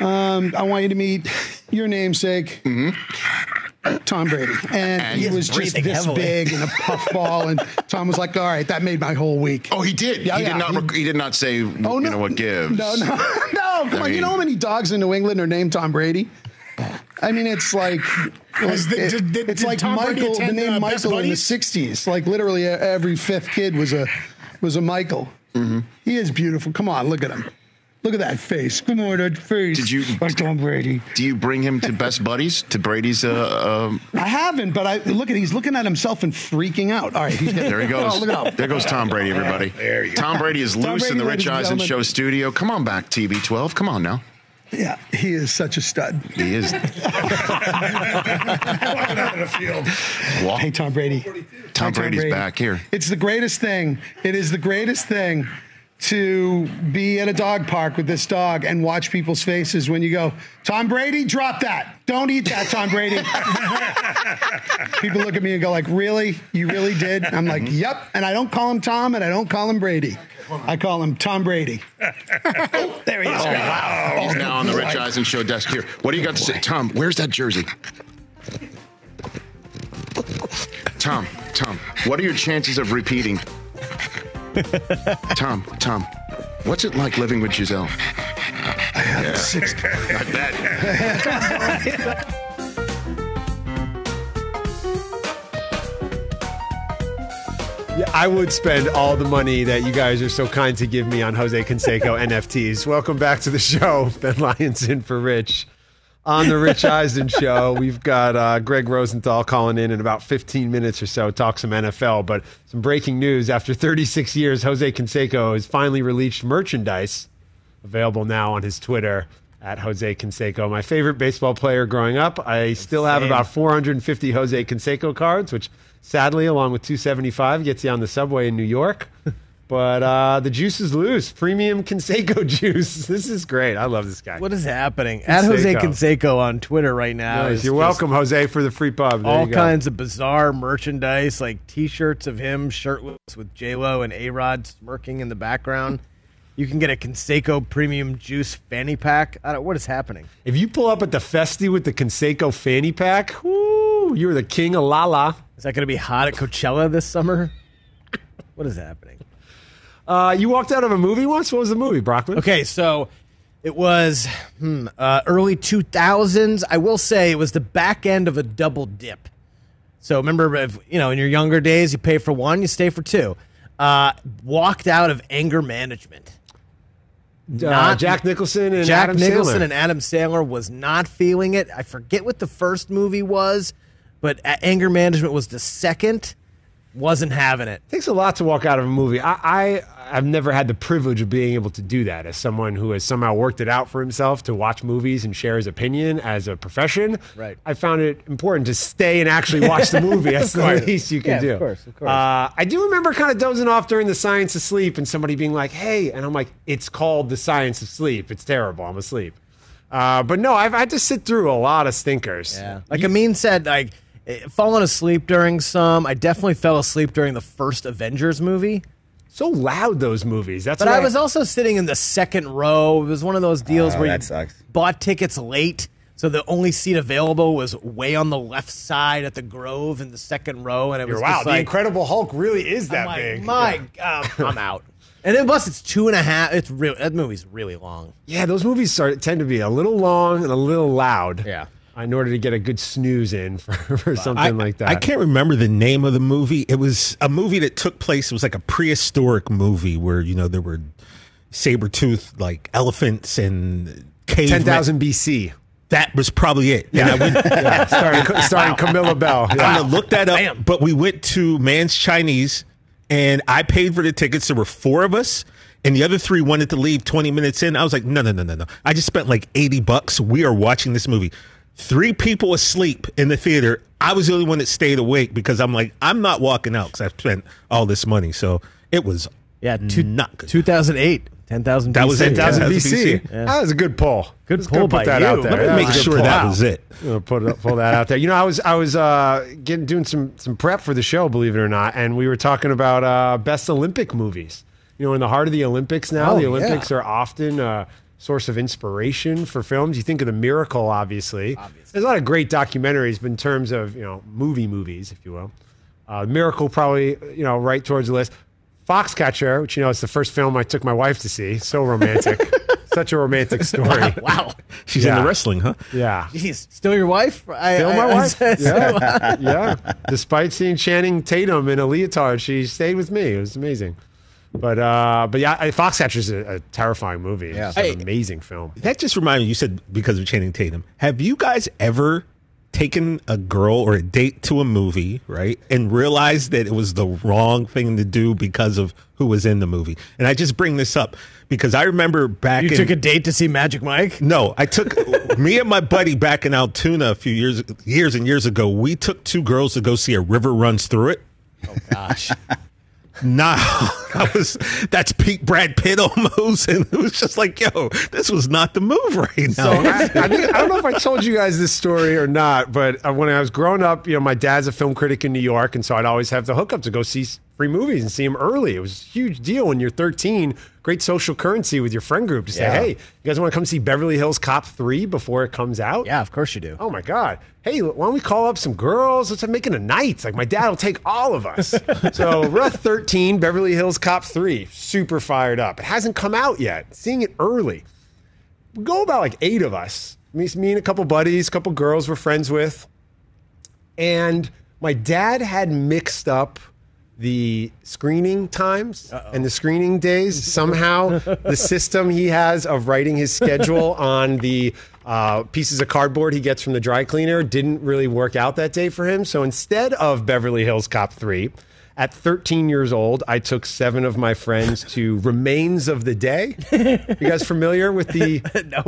Speaker 10: um, I want you to meet your namesake. Tom Brady, and,
Speaker 7: And
Speaker 10: he was just this
Speaker 4: heavily.
Speaker 10: big and a puffball, and Tom was like, "All right, that made my whole week."
Speaker 7: Oh, he did.
Speaker 10: Yeah,
Speaker 7: he
Speaker 10: yeah,
Speaker 7: did not.
Speaker 10: he-
Speaker 7: rec- He did not say.
Speaker 10: Oh,
Speaker 7: you
Speaker 10: no.
Speaker 7: know what gives.
Speaker 10: No, no, [LAUGHS] no. Come
Speaker 7: I
Speaker 10: on. you know how many dogs in New England are named Tom Brady? I mean, it's like
Speaker 11: Has the-
Speaker 10: it-
Speaker 11: did- did-
Speaker 10: it's
Speaker 11: did
Speaker 10: like
Speaker 11: Tom Brady
Speaker 10: Michael. The name
Speaker 11: uh,
Speaker 10: Michael in the '60s. Like literally every fifth kid was a was a Michael.
Speaker 7: Mm-hmm.
Speaker 10: He is beautiful. Come on, look at him. Look at that face. Come on, that face.
Speaker 7: Did you-
Speaker 10: Like Tom Brady.
Speaker 7: Do you bring him to Best Buddies to Brady's? Uh, um,
Speaker 10: I haven't, but I look at he's looking at himself and freaking out. All right, he's getting,
Speaker 7: there he goes.
Speaker 10: Oh, look at
Speaker 7: there goes Tom Brady, everybody.
Speaker 11: There you go.
Speaker 7: Tom Brady is
Speaker 10: Tom
Speaker 7: loose
Speaker 10: Brady,
Speaker 7: in the Rich Eisen. Show studio. Come on back, TB12. Come on now.
Speaker 10: Yeah, he is such a stud.
Speaker 7: He is.
Speaker 11: Walking out of the field.
Speaker 7: Well,
Speaker 10: Hey, Tom Brady.
Speaker 7: Tom
Speaker 10: Hi,
Speaker 7: Brady's back here.
Speaker 10: It's the greatest thing. It is the greatest thing to be at a dog park with this dog and watch people's faces when you go, Tom Brady, drop that. Don't eat that, Tom Brady. [LAUGHS] People look at me and go like, really? You really did? I'm like, yep. And I don't call him Tom and I don't call him Brady. I call him Tom Brady. oh, [LAUGHS] there he is.
Speaker 7: Oh, wow. He's now on the Rich Eisen Show desk here. What do you got to say? Tom, where's that jersey? Tom, Tom, what are your chances of repeating? Tom, Tom, what's it like living with Gisele?
Speaker 10: I have six. [LAUGHS]
Speaker 7: I bet. [LAUGHS]
Speaker 3: I would spend all the money that you guys are so kind to give me on Jose Canseco [LAUGHS] NFTs. Welcome back to the show. [LAUGHS] Ben Lyons in for Rich. On the Rich Eisen [LAUGHS] show, we've got uh, Greg Rosenthal calling in in about 15 minutes or so, talk some NFL. But some breaking news after 36 years, Jose Canseco has finally released merchandise available now on his Twitter at Jose Canseco. My favorite baseball player growing up. I still have about 450 Jose Canseco cards, which sadly, along with 275, gets you on the subway in New York. [LAUGHS] But uh, the juice is loose. Premium Canseco [LAUGHS] juice. This is great. I love this guy.
Speaker 4: What is happening? At Jose Canseco on Twitter right now.
Speaker 3: Nice.
Speaker 4: is
Speaker 3: You're
Speaker 4: just
Speaker 3: welcome, Jose, for the free pub. There
Speaker 4: All
Speaker 3: you go.
Speaker 4: kinds of bizarre merchandise, like T-shirts of him shirtless with J Lo and A Rod smirking in the background. You can get a Canseco Premium Juice fanny pack. I don't, what is happening?
Speaker 3: If you pull up at the Festi with the Canseco fanny pack, whoo, you're the king of Lala.
Speaker 4: Is that going to be hot at Coachella this summer? What is happening?
Speaker 3: Uh, you walked out of a movie once? What was the movie, Brockman?
Speaker 4: Okay, so it was hmm, uh, early 2000s. I will say it was the back end of a double dip. So remember, if, you know, in your younger days, you pay for one, you stay for two. Uh, walked out of anger management.
Speaker 3: Uh, Jack Nicholson and
Speaker 4: Jack
Speaker 3: Adam
Speaker 4: Nicholson
Speaker 3: Sandler.
Speaker 4: and Adam Sandler was not feeling it. I forget what the first movie was, but Anger Management was the second. Wasn't having it.
Speaker 3: takes a lot to walk out of a movie. I, I I've never had the privilege of being able to do that as someone who has somehow worked it out for himself to watch movies and share his opinion as a profession.
Speaker 4: Right.
Speaker 3: I found it important to stay and actually watch the movie. [LAUGHS] That's the
Speaker 4: course.
Speaker 3: least you can
Speaker 4: Yeah, of
Speaker 3: do.
Speaker 4: course, of course.
Speaker 3: Uh, I do remember kind of dozing off during the science of sleep and somebody being like, hey, and I'm like, it's called the science of sleep. It's terrible. I'm asleep. Uh, but no, I've had to sit through a lot of stinkers.
Speaker 4: Yeah. Like Amin said, like eh, falling asleep during some. I definitely fell asleep during the first Avengers movie.
Speaker 3: So loud those movies. That's
Speaker 4: but
Speaker 3: what
Speaker 4: I was also sitting in the second row. It was one of those deals
Speaker 6: Oh,
Speaker 4: where
Speaker 6: that
Speaker 4: you
Speaker 6: sucks.
Speaker 4: bought tickets late, so the only seat available was way on the left side at the Grove in the second row, and it was
Speaker 3: You're, wow,
Speaker 4: just
Speaker 3: the
Speaker 4: like,
Speaker 3: Incredible Hulk really is that
Speaker 4: I'm like,
Speaker 3: big.
Speaker 4: My God, [LAUGHS] I'm out. And then plus it's two and a half. It's real. That movie's really long.
Speaker 3: Yeah, those movies are, tend to be a little long and a little loud.
Speaker 4: Yeah.
Speaker 3: In order to get a good snooze in for, [LAUGHS] for something
Speaker 5: I,
Speaker 3: like that.
Speaker 5: I can't remember the name of the movie. It was a movie that took place. It was like a prehistoric movie where you know there were saber tooth like elephants and cave
Speaker 3: 10,000 BC.
Speaker 5: That was probably it. I went, [LAUGHS]
Speaker 3: Yeah, starring, starring Camilla Belle.
Speaker 5: I'm gonna look that up. But we went to Mann's Chinese, and I paid for the tickets. There were four of us, and the other three wanted to leave 20 minutes in. I was like, no, no, no, no, no. I just spent like 80 bucks. We are watching this movie. Three people asleep in the theater. I was the only one that stayed awake because I'm like, I'm not walking out because I've spent all this money. So it was
Speaker 4: Yeah, two,
Speaker 5: not good.
Speaker 4: 2008, 10,000
Speaker 5: That was it.
Speaker 3: 10,000
Speaker 5: Yeah,
Speaker 3: BC.
Speaker 5: Yeah.
Speaker 3: That was a good pull.
Speaker 4: Good
Speaker 3: Just
Speaker 4: pull
Speaker 3: gonna put
Speaker 4: by
Speaker 3: that
Speaker 4: you.
Speaker 3: out there.
Speaker 5: Let me
Speaker 3: That
Speaker 5: make
Speaker 3: was a good
Speaker 5: sure
Speaker 3: pull.
Speaker 5: that was it.
Speaker 3: Put it- pull that out there. You know, I was I was uh, getting doing some some prep for the show, believe it or not, and we were talking about uh, best Olympic movies. You know, in the heart of the Olympics now,
Speaker 4: Oh,
Speaker 3: the
Speaker 4: yeah.
Speaker 3: Olympics are often a source of inspiration for films. You think of the Miracle, obviously. There's a lot of great documentaries, but in terms of you know movie movies, if you will, uh, Miracle probably you know right towards the list. Foxcatcher, which you know is the first film I took my wife to see. So romantic, [LAUGHS] such a romantic story. [LAUGHS]
Speaker 4: Wow.
Speaker 5: She's in
Speaker 3: Yeah.
Speaker 5: the wrestling, huh?
Speaker 3: Yeah.
Speaker 4: Jeez, still your wife? I,
Speaker 3: Still
Speaker 4: I-
Speaker 3: my
Speaker 4: I
Speaker 3: wife. [LAUGHS]
Speaker 4: said-
Speaker 3: yeah. yeah. Despite seeing Channing Tatum in a leotard, she stayed with me. It was amazing. But uh, but yeah, Foxcatcher is a, a terrifying movie. Yeah. It's
Speaker 5: Hey.
Speaker 3: an amazing film.
Speaker 5: That just reminded me, you said because of Channing Tatum. Have you guys ever taken a girl or a date to a movie, right, and realized that it was the wrong thing to do because of who was in the movie? And I just bring this up because I remember back
Speaker 4: You
Speaker 5: in,
Speaker 4: took a date to see Magic Mike?
Speaker 5: no, I took [LAUGHS] me and my buddy back in Altoona a few years years and years ago. We took two girls to go see a river runs through it.
Speaker 4: Oh, Gosh.
Speaker 5: Nah, [LAUGHS] that was that's peak Brad Pitt almost, and it was just like, yo, this was not the move right now.
Speaker 3: So I, I, I don't know if I told you guys this story or not, but uh, when I was growing up, you know, my dad's a film critic in New York, and so I'd always have the hookup to go see free movies and see them early. It was a huge deal when you're 13. Great social currency with your friend group to say,
Speaker 4: Yeah.
Speaker 3: "Hey, you guys want to come see Beverly Hills Cop 3 before it comes out?"
Speaker 4: Yeah, of course you do.
Speaker 3: Oh my God. Hey, why don't we call up some girls? Let's make it a night. Like my dad will take all of us. [LAUGHS] so we're at 13, Beverly Hills Cop 3. Super fired up. It hasn't come out yet. Seeing it early. We go about like eight of us. Me, me and a couple buddies, a couple girls we're friends with. And my dad had mixed up the screening times and the screening days. [LAUGHS] Somehow, the system he has of writing his schedule [LAUGHS] on the uh, pieces of cardboard he gets from the dry cleaner didn't really work out that day for him. So instead of Beverly Hills Cop 3, at 13 years old, I took seven of my friends to [LAUGHS] Remains of the Day. You guys familiar with the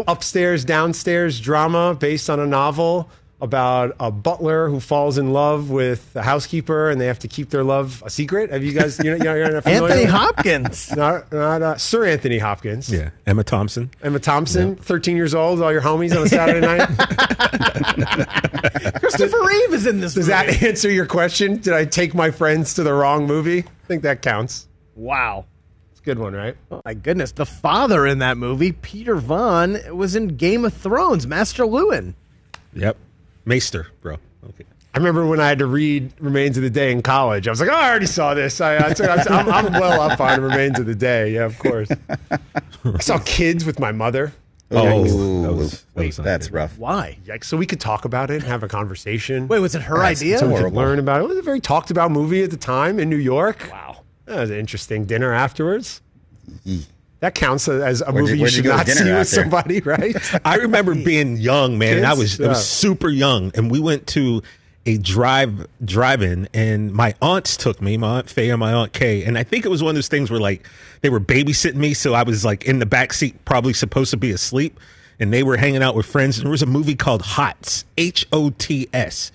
Speaker 3: upstairs, downstairs drama based on a novel about a butler who falls in love with a housekeeper and they have to keep their love a secret? Have you guys, you're, you're not familiar?
Speaker 4: Anthony Hopkins. [LAUGHS]
Speaker 3: Not, not uh, Sir Anthony Hopkins.
Speaker 5: yeah, Emma Thompson.
Speaker 3: Emma Thompson, 13 years old, all your homies on a Saturday night. [LAUGHS]
Speaker 4: Christopher Reeve is in this
Speaker 3: Does
Speaker 4: movie.
Speaker 3: that answer your question? Did I take my friends to the wrong movie? I think that counts.
Speaker 4: Wow.
Speaker 3: It's a good one, right?
Speaker 4: Oh my goodness. The father in that movie, Peter Vaughan, was in Game of Thrones, Master Luwin.
Speaker 5: Yep, Maester, bro. Okay.
Speaker 3: I remember when I had to read Remains of the Day in college. I was like, oh, I already saw this. I, uh, I, I'm, I'm well up on Remains of the Day. Yeah, of course. I saw Kids with my mother.
Speaker 5: Oh,
Speaker 6: Ooh,
Speaker 5: that was- that was not
Speaker 6: that's
Speaker 5: good.
Speaker 6: rough.
Speaker 4: Why?
Speaker 3: Yikes. So we could talk about it and have a conversation.
Speaker 4: Wait, was it her idea?
Speaker 3: so we could learn about it. It was a very talked about movie at the time in New York.
Speaker 4: Wow.
Speaker 3: That was an interesting dinner afterwards. That counts as a
Speaker 6: Where'd
Speaker 3: movie you,
Speaker 6: you
Speaker 3: should
Speaker 6: go to
Speaker 3: not
Speaker 6: dinner
Speaker 3: see with
Speaker 6: after?
Speaker 3: somebody, [LAUGHS] right?
Speaker 5: I remember [LAUGHS] being young, man, and I
Speaker 3: Kids?
Speaker 5: was I was super young, and we went to a drive drive-in, and my aunts took me, my aunt Faye and my aunt Kay, and I think it was one of those things where like they were babysitting me, so I was like in the back seat, probably supposed to be asleep, and they were hanging out with friends. And there was a movie called Hots, H O T S,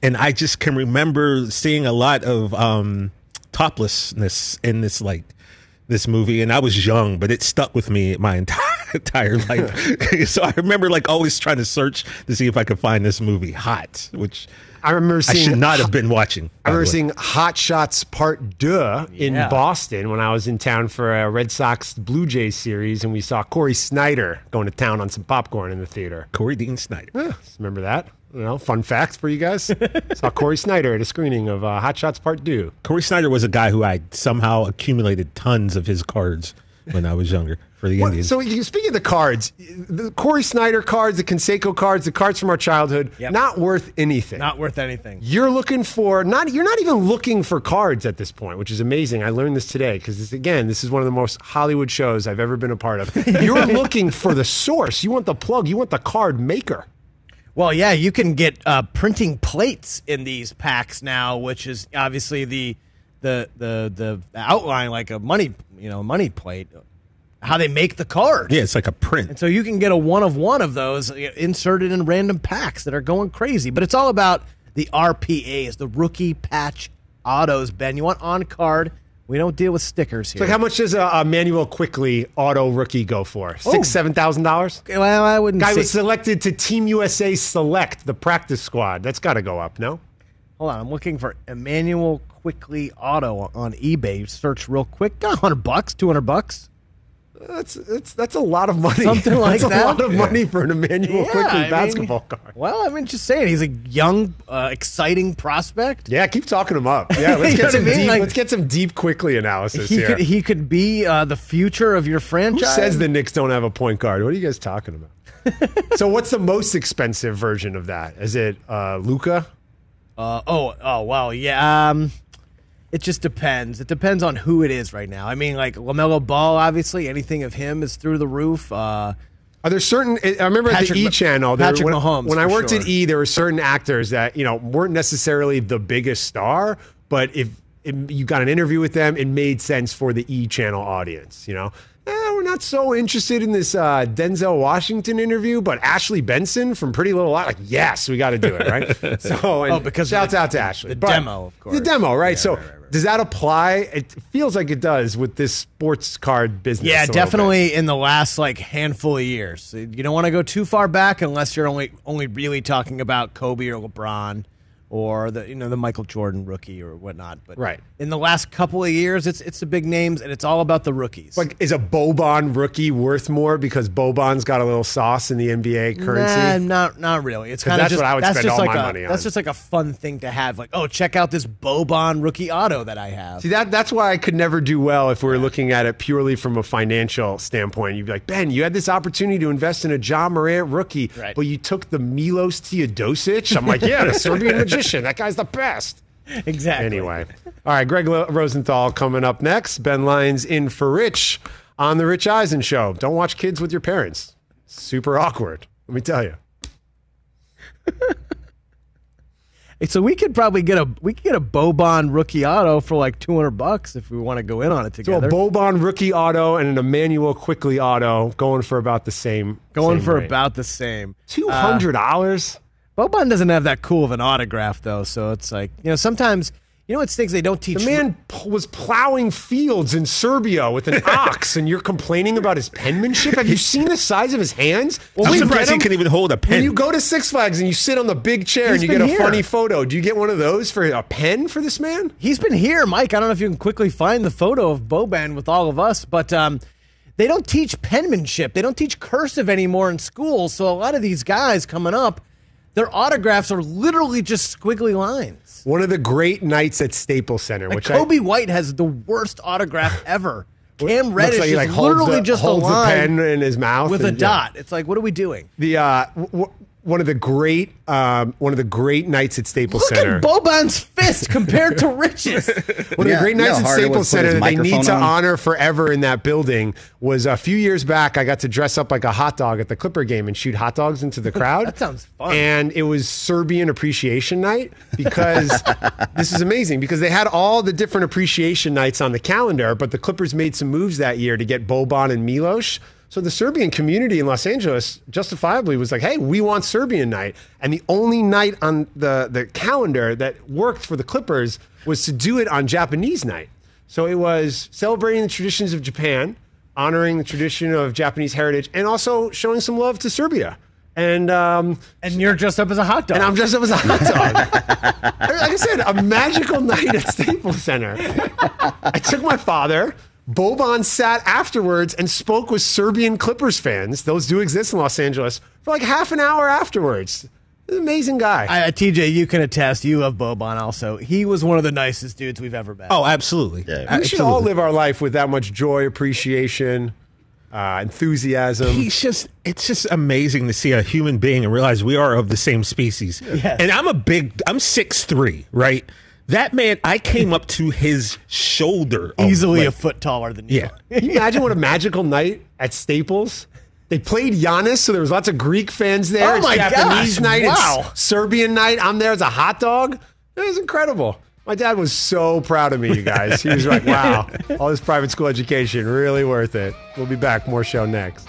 Speaker 5: and I just can remember seeing a lot of um, toplessness in this like this movie, and I was young, but it stuck with me my entire [LAUGHS] entire life. [LAUGHS] so I remember like always trying to search to see if I could find this movie hot, which
Speaker 3: I remember
Speaker 5: I
Speaker 3: seeing
Speaker 5: should not have been watching.
Speaker 3: I remember seeing Hot Shots Part Deux in
Speaker 5: Yeah.
Speaker 3: Boston when I was in town for a Red Sox Blue Jays series, and we saw Cory Snyder going to town on some popcorn in the theater.
Speaker 5: Cory Dean Snyder.
Speaker 3: Yeah, remember that? You know, fun fact for you guys. [LAUGHS] saw Cory Snyder at a screening of uh, Hot Shots Part Deux.
Speaker 5: Cory Snyder was a guy who I somehow accumulated tons of his cards when I was younger for the Indians.
Speaker 3: So you speaking of the cards, the Cory Snyder cards, the Canseco cards, the cards from our childhood, not worth anything.
Speaker 4: Not worth anything.
Speaker 3: You're looking for not. You're not even looking for cards at this point, which is amazing. I learned this today because again, this is one of the most Hollywood shows I've ever been a part of. [LAUGHS] You're looking for the source. You want the plug. You want the card maker.
Speaker 4: Well, yeah, you can get uh, printing plates in these packs now, which is obviously the the the the outline like a money you know money plate. How they make the card.
Speaker 5: yeah, it's like a print.
Speaker 4: And so you can get a one of one of those uh, inserted in random packs that are going crazy. But it's all about the RPAs, the rookie patch autos. Ben, you want on card? We don't deal with stickers here.
Speaker 3: like how much does a, a Immanuel Quickley auto rookie go for? Oh. Six,
Speaker 4: Oh.
Speaker 3: seven thousand dollars.
Speaker 4: Well, I wouldn't.
Speaker 3: Guy
Speaker 4: say-
Speaker 3: was selected to Team USA Select, the practice squad. That's got to go up, no?
Speaker 4: Hold on, I'm looking for Immanuel Quickley Auto on eBay. Search real quick. Got 100 bucks, 200 bucks.
Speaker 3: That's that's that's a lot of money.
Speaker 4: Something [LAUGHS] like
Speaker 3: that's
Speaker 4: that.
Speaker 3: a lot of money for an Immanuel
Speaker 4: Yeah,
Speaker 3: Quickley
Speaker 4: I mean-
Speaker 3: basketball card.
Speaker 4: Well, I mean, just saying, he's a young, uh, exciting prospect.
Speaker 3: Yeah, keep talking him up. Yeah, [LAUGHS] let's get
Speaker 4: I
Speaker 3: some
Speaker 4: mean?
Speaker 3: deep.
Speaker 4: Like-
Speaker 3: let's get some deep quickly analysis
Speaker 4: He
Speaker 3: here.
Speaker 4: could, he could be uh, the future of your
Speaker 3: Who
Speaker 4: franchise.
Speaker 3: says the Knicks don't have a point guard? What are you guys talking about? [LAUGHS] so, what's the most expensive version of that? Is it uh, Luka?
Speaker 4: Uh, oh, oh, wow, yeah. Um, it just depends. It depends on who it is right now. I mean, like LaMelo Ball, obviously, anything of him is through the roof. Uh,
Speaker 3: Are there certain? I remember at the E channel. there-
Speaker 4: Patrick
Speaker 3: when,
Speaker 4: Mahomes,
Speaker 3: When I worked
Speaker 4: sure.
Speaker 3: at E, there were certain actors that you know weren't necessarily the biggest star, but if, you got an interview with them, it made sense for the E channel audience. You know, eh, we're not so interested in this uh, Denzel Washington interview, but Ashley Benson from Pretty Little Lies, like yes, we got to do it, right? [LAUGHS] So, and
Speaker 4: Oh, because
Speaker 3: shouts
Speaker 4: the-
Speaker 3: out to Ashley.
Speaker 4: the
Speaker 3: But
Speaker 4: demo, of course.
Speaker 3: The demo, right? so. Does that apply? It feels like it does with this sports card business.
Speaker 4: Yeah, definitely in the last like handful of years. You don't want to go too far back unless you're only only really talking about Kobe or LeBron or the you know the Michael Jordan rookie or whatnot. But
Speaker 3: Right.
Speaker 4: in the last couple of years, it's it's the big names and it's all about the rookies.
Speaker 3: Like, is a Boban rookie worth more because Boban's got a little sauce in the NBA currency?
Speaker 4: Nah, not not really. It's
Speaker 3: 'Cause
Speaker 4: kind of
Speaker 3: that's
Speaker 4: just
Speaker 3: what I would spend all
Speaker 4: like
Speaker 3: my
Speaker 4: a,
Speaker 3: money on.
Speaker 4: That's just like a fun thing to have. Like, oh, check out this Boban rookie auto that I have.
Speaker 3: See that that's why I could never do well if we were looking at it purely from a financial standpoint. You'd be like, Ben, you had this opportunity to invest in a Ja Morant rookie,
Speaker 4: Right.
Speaker 3: but you took the Milos Teodosic. I'm like, yeah, the Serbian [LAUGHS] magician. That guy's the best.
Speaker 4: Exactly.
Speaker 3: Anyway, all right, Greg Rosenthal coming up next. Ben Lyons in for Rich on the Rich Eisen show. Don't watch kids with your parents. Super awkward. Let me tell you. [LAUGHS]
Speaker 4: So we could probably get a we could get a Boban rookie auto for like two hundred bucks if we want to go in on it
Speaker 3: So a
Speaker 4: together.
Speaker 3: Boban rookie auto and an Immanuel Quickley auto going for about the same.
Speaker 4: Going
Speaker 3: same
Speaker 4: for
Speaker 3: rate.
Speaker 4: about the same.
Speaker 3: Uh, two hundred dollars.
Speaker 4: Boban doesn't have that cool of an autograph though, so it's like you know sometimes you know it's things they don't teach.
Speaker 3: The man p- was plowing fields in Serbia with an [LAUGHS] ox, and you're complaining about his penmanship. Have you seen the size of his hands?
Speaker 5: Well,
Speaker 3: I'm
Speaker 5: surprised he can even hold a
Speaker 3: When
Speaker 5: pen.
Speaker 3: you go to Six Flags and you sit on the big chair
Speaker 4: He's
Speaker 3: and you get
Speaker 4: been
Speaker 3: a
Speaker 4: here.
Speaker 3: funny photo, do you get one of those for a pen for this man?
Speaker 4: He's been here, Mike. I don't know if you can quickly find the photo of Boban with all of us, but um, they don't teach penmanship. They don't teach cursive anymore in school. So a lot of these guys coming up, their autographs are literally just squiggly lines.
Speaker 3: One of the great nights at Staples Center,
Speaker 4: Like
Speaker 3: which
Speaker 4: Coby White has the worst autograph [LAUGHS] ever. Cam Reddish
Speaker 3: like
Speaker 4: is
Speaker 3: like
Speaker 4: literally
Speaker 3: the,
Speaker 4: just
Speaker 3: holds
Speaker 4: a line
Speaker 3: pen in his mouth
Speaker 4: with a
Speaker 3: and- yeah.
Speaker 4: dot. It's like, what are we doing?
Speaker 3: The uh, w- w- one of the great um, one of the great nights at Staples
Speaker 4: Look
Speaker 3: Center.
Speaker 4: at Boban's fist compared to Rich's. [LAUGHS]
Speaker 3: One of
Speaker 6: Yeah,
Speaker 3: the great nights at Staples
Speaker 6: was to put
Speaker 3: Center that they need to
Speaker 6: on?
Speaker 3: honor forever in that building was a few years back. I got to dress up like a hot dog at the Clipper game and shoot hot dogs into the [LAUGHS] crowd.
Speaker 4: That sounds fun.
Speaker 3: And it was Serbian Appreciation Night because [LAUGHS] this is amazing because they had all the different appreciation nights on the calendar, but the Clippers made some moves that year to get Boban and Milos. So the Serbian community in Los Angeles justifiably was like, "Hey, we want Serbian night." And the only night on the the calendar that worked for the Clippers was to do it on Japanese night. So it was celebrating the traditions of Japan, honoring the tradition of Japanese heritage, and also showing some love to Serbia. And um,
Speaker 4: and you're dressed up as a hot dog.
Speaker 3: and I'm dressed up as a hot dog. [LAUGHS] like I said, a magical night at Staples Center. I took my father. Boban sat afterwards and spoke with Serbian Clippers fans. Those do exist in Los Angeles for like half an hour afterwards. An amazing guy.
Speaker 4: I, uh, TJ, you can attest. You love Boban also. He was one of the nicest dudes we've ever met.
Speaker 5: Oh, absolutely.
Speaker 3: Yeah, we should all live our life with that much joy, appreciation, uh, enthusiasm.
Speaker 5: He's just it's just amazing to see a human being and realize we are of the same species.
Speaker 4: Yes.
Speaker 5: And I'm a big I'm six three, right? That man, I came up to his shoulder.
Speaker 4: Easily
Speaker 5: like-
Speaker 4: a foot taller than you.
Speaker 5: Yeah. [LAUGHS]
Speaker 3: Can you imagine what a magical night at Staples? They played Giannis, so there was lots of Greek fans there.
Speaker 4: Oh
Speaker 3: It's
Speaker 4: my
Speaker 3: Japanese
Speaker 4: gosh,
Speaker 3: night,
Speaker 4: wow.
Speaker 3: it's Serbian night. I'm there as a hot dog. It was incredible. My dad was so proud of me, you guys. He was like, [LAUGHS] "Wow, all this private school education really worth it." We'll be back. More show next.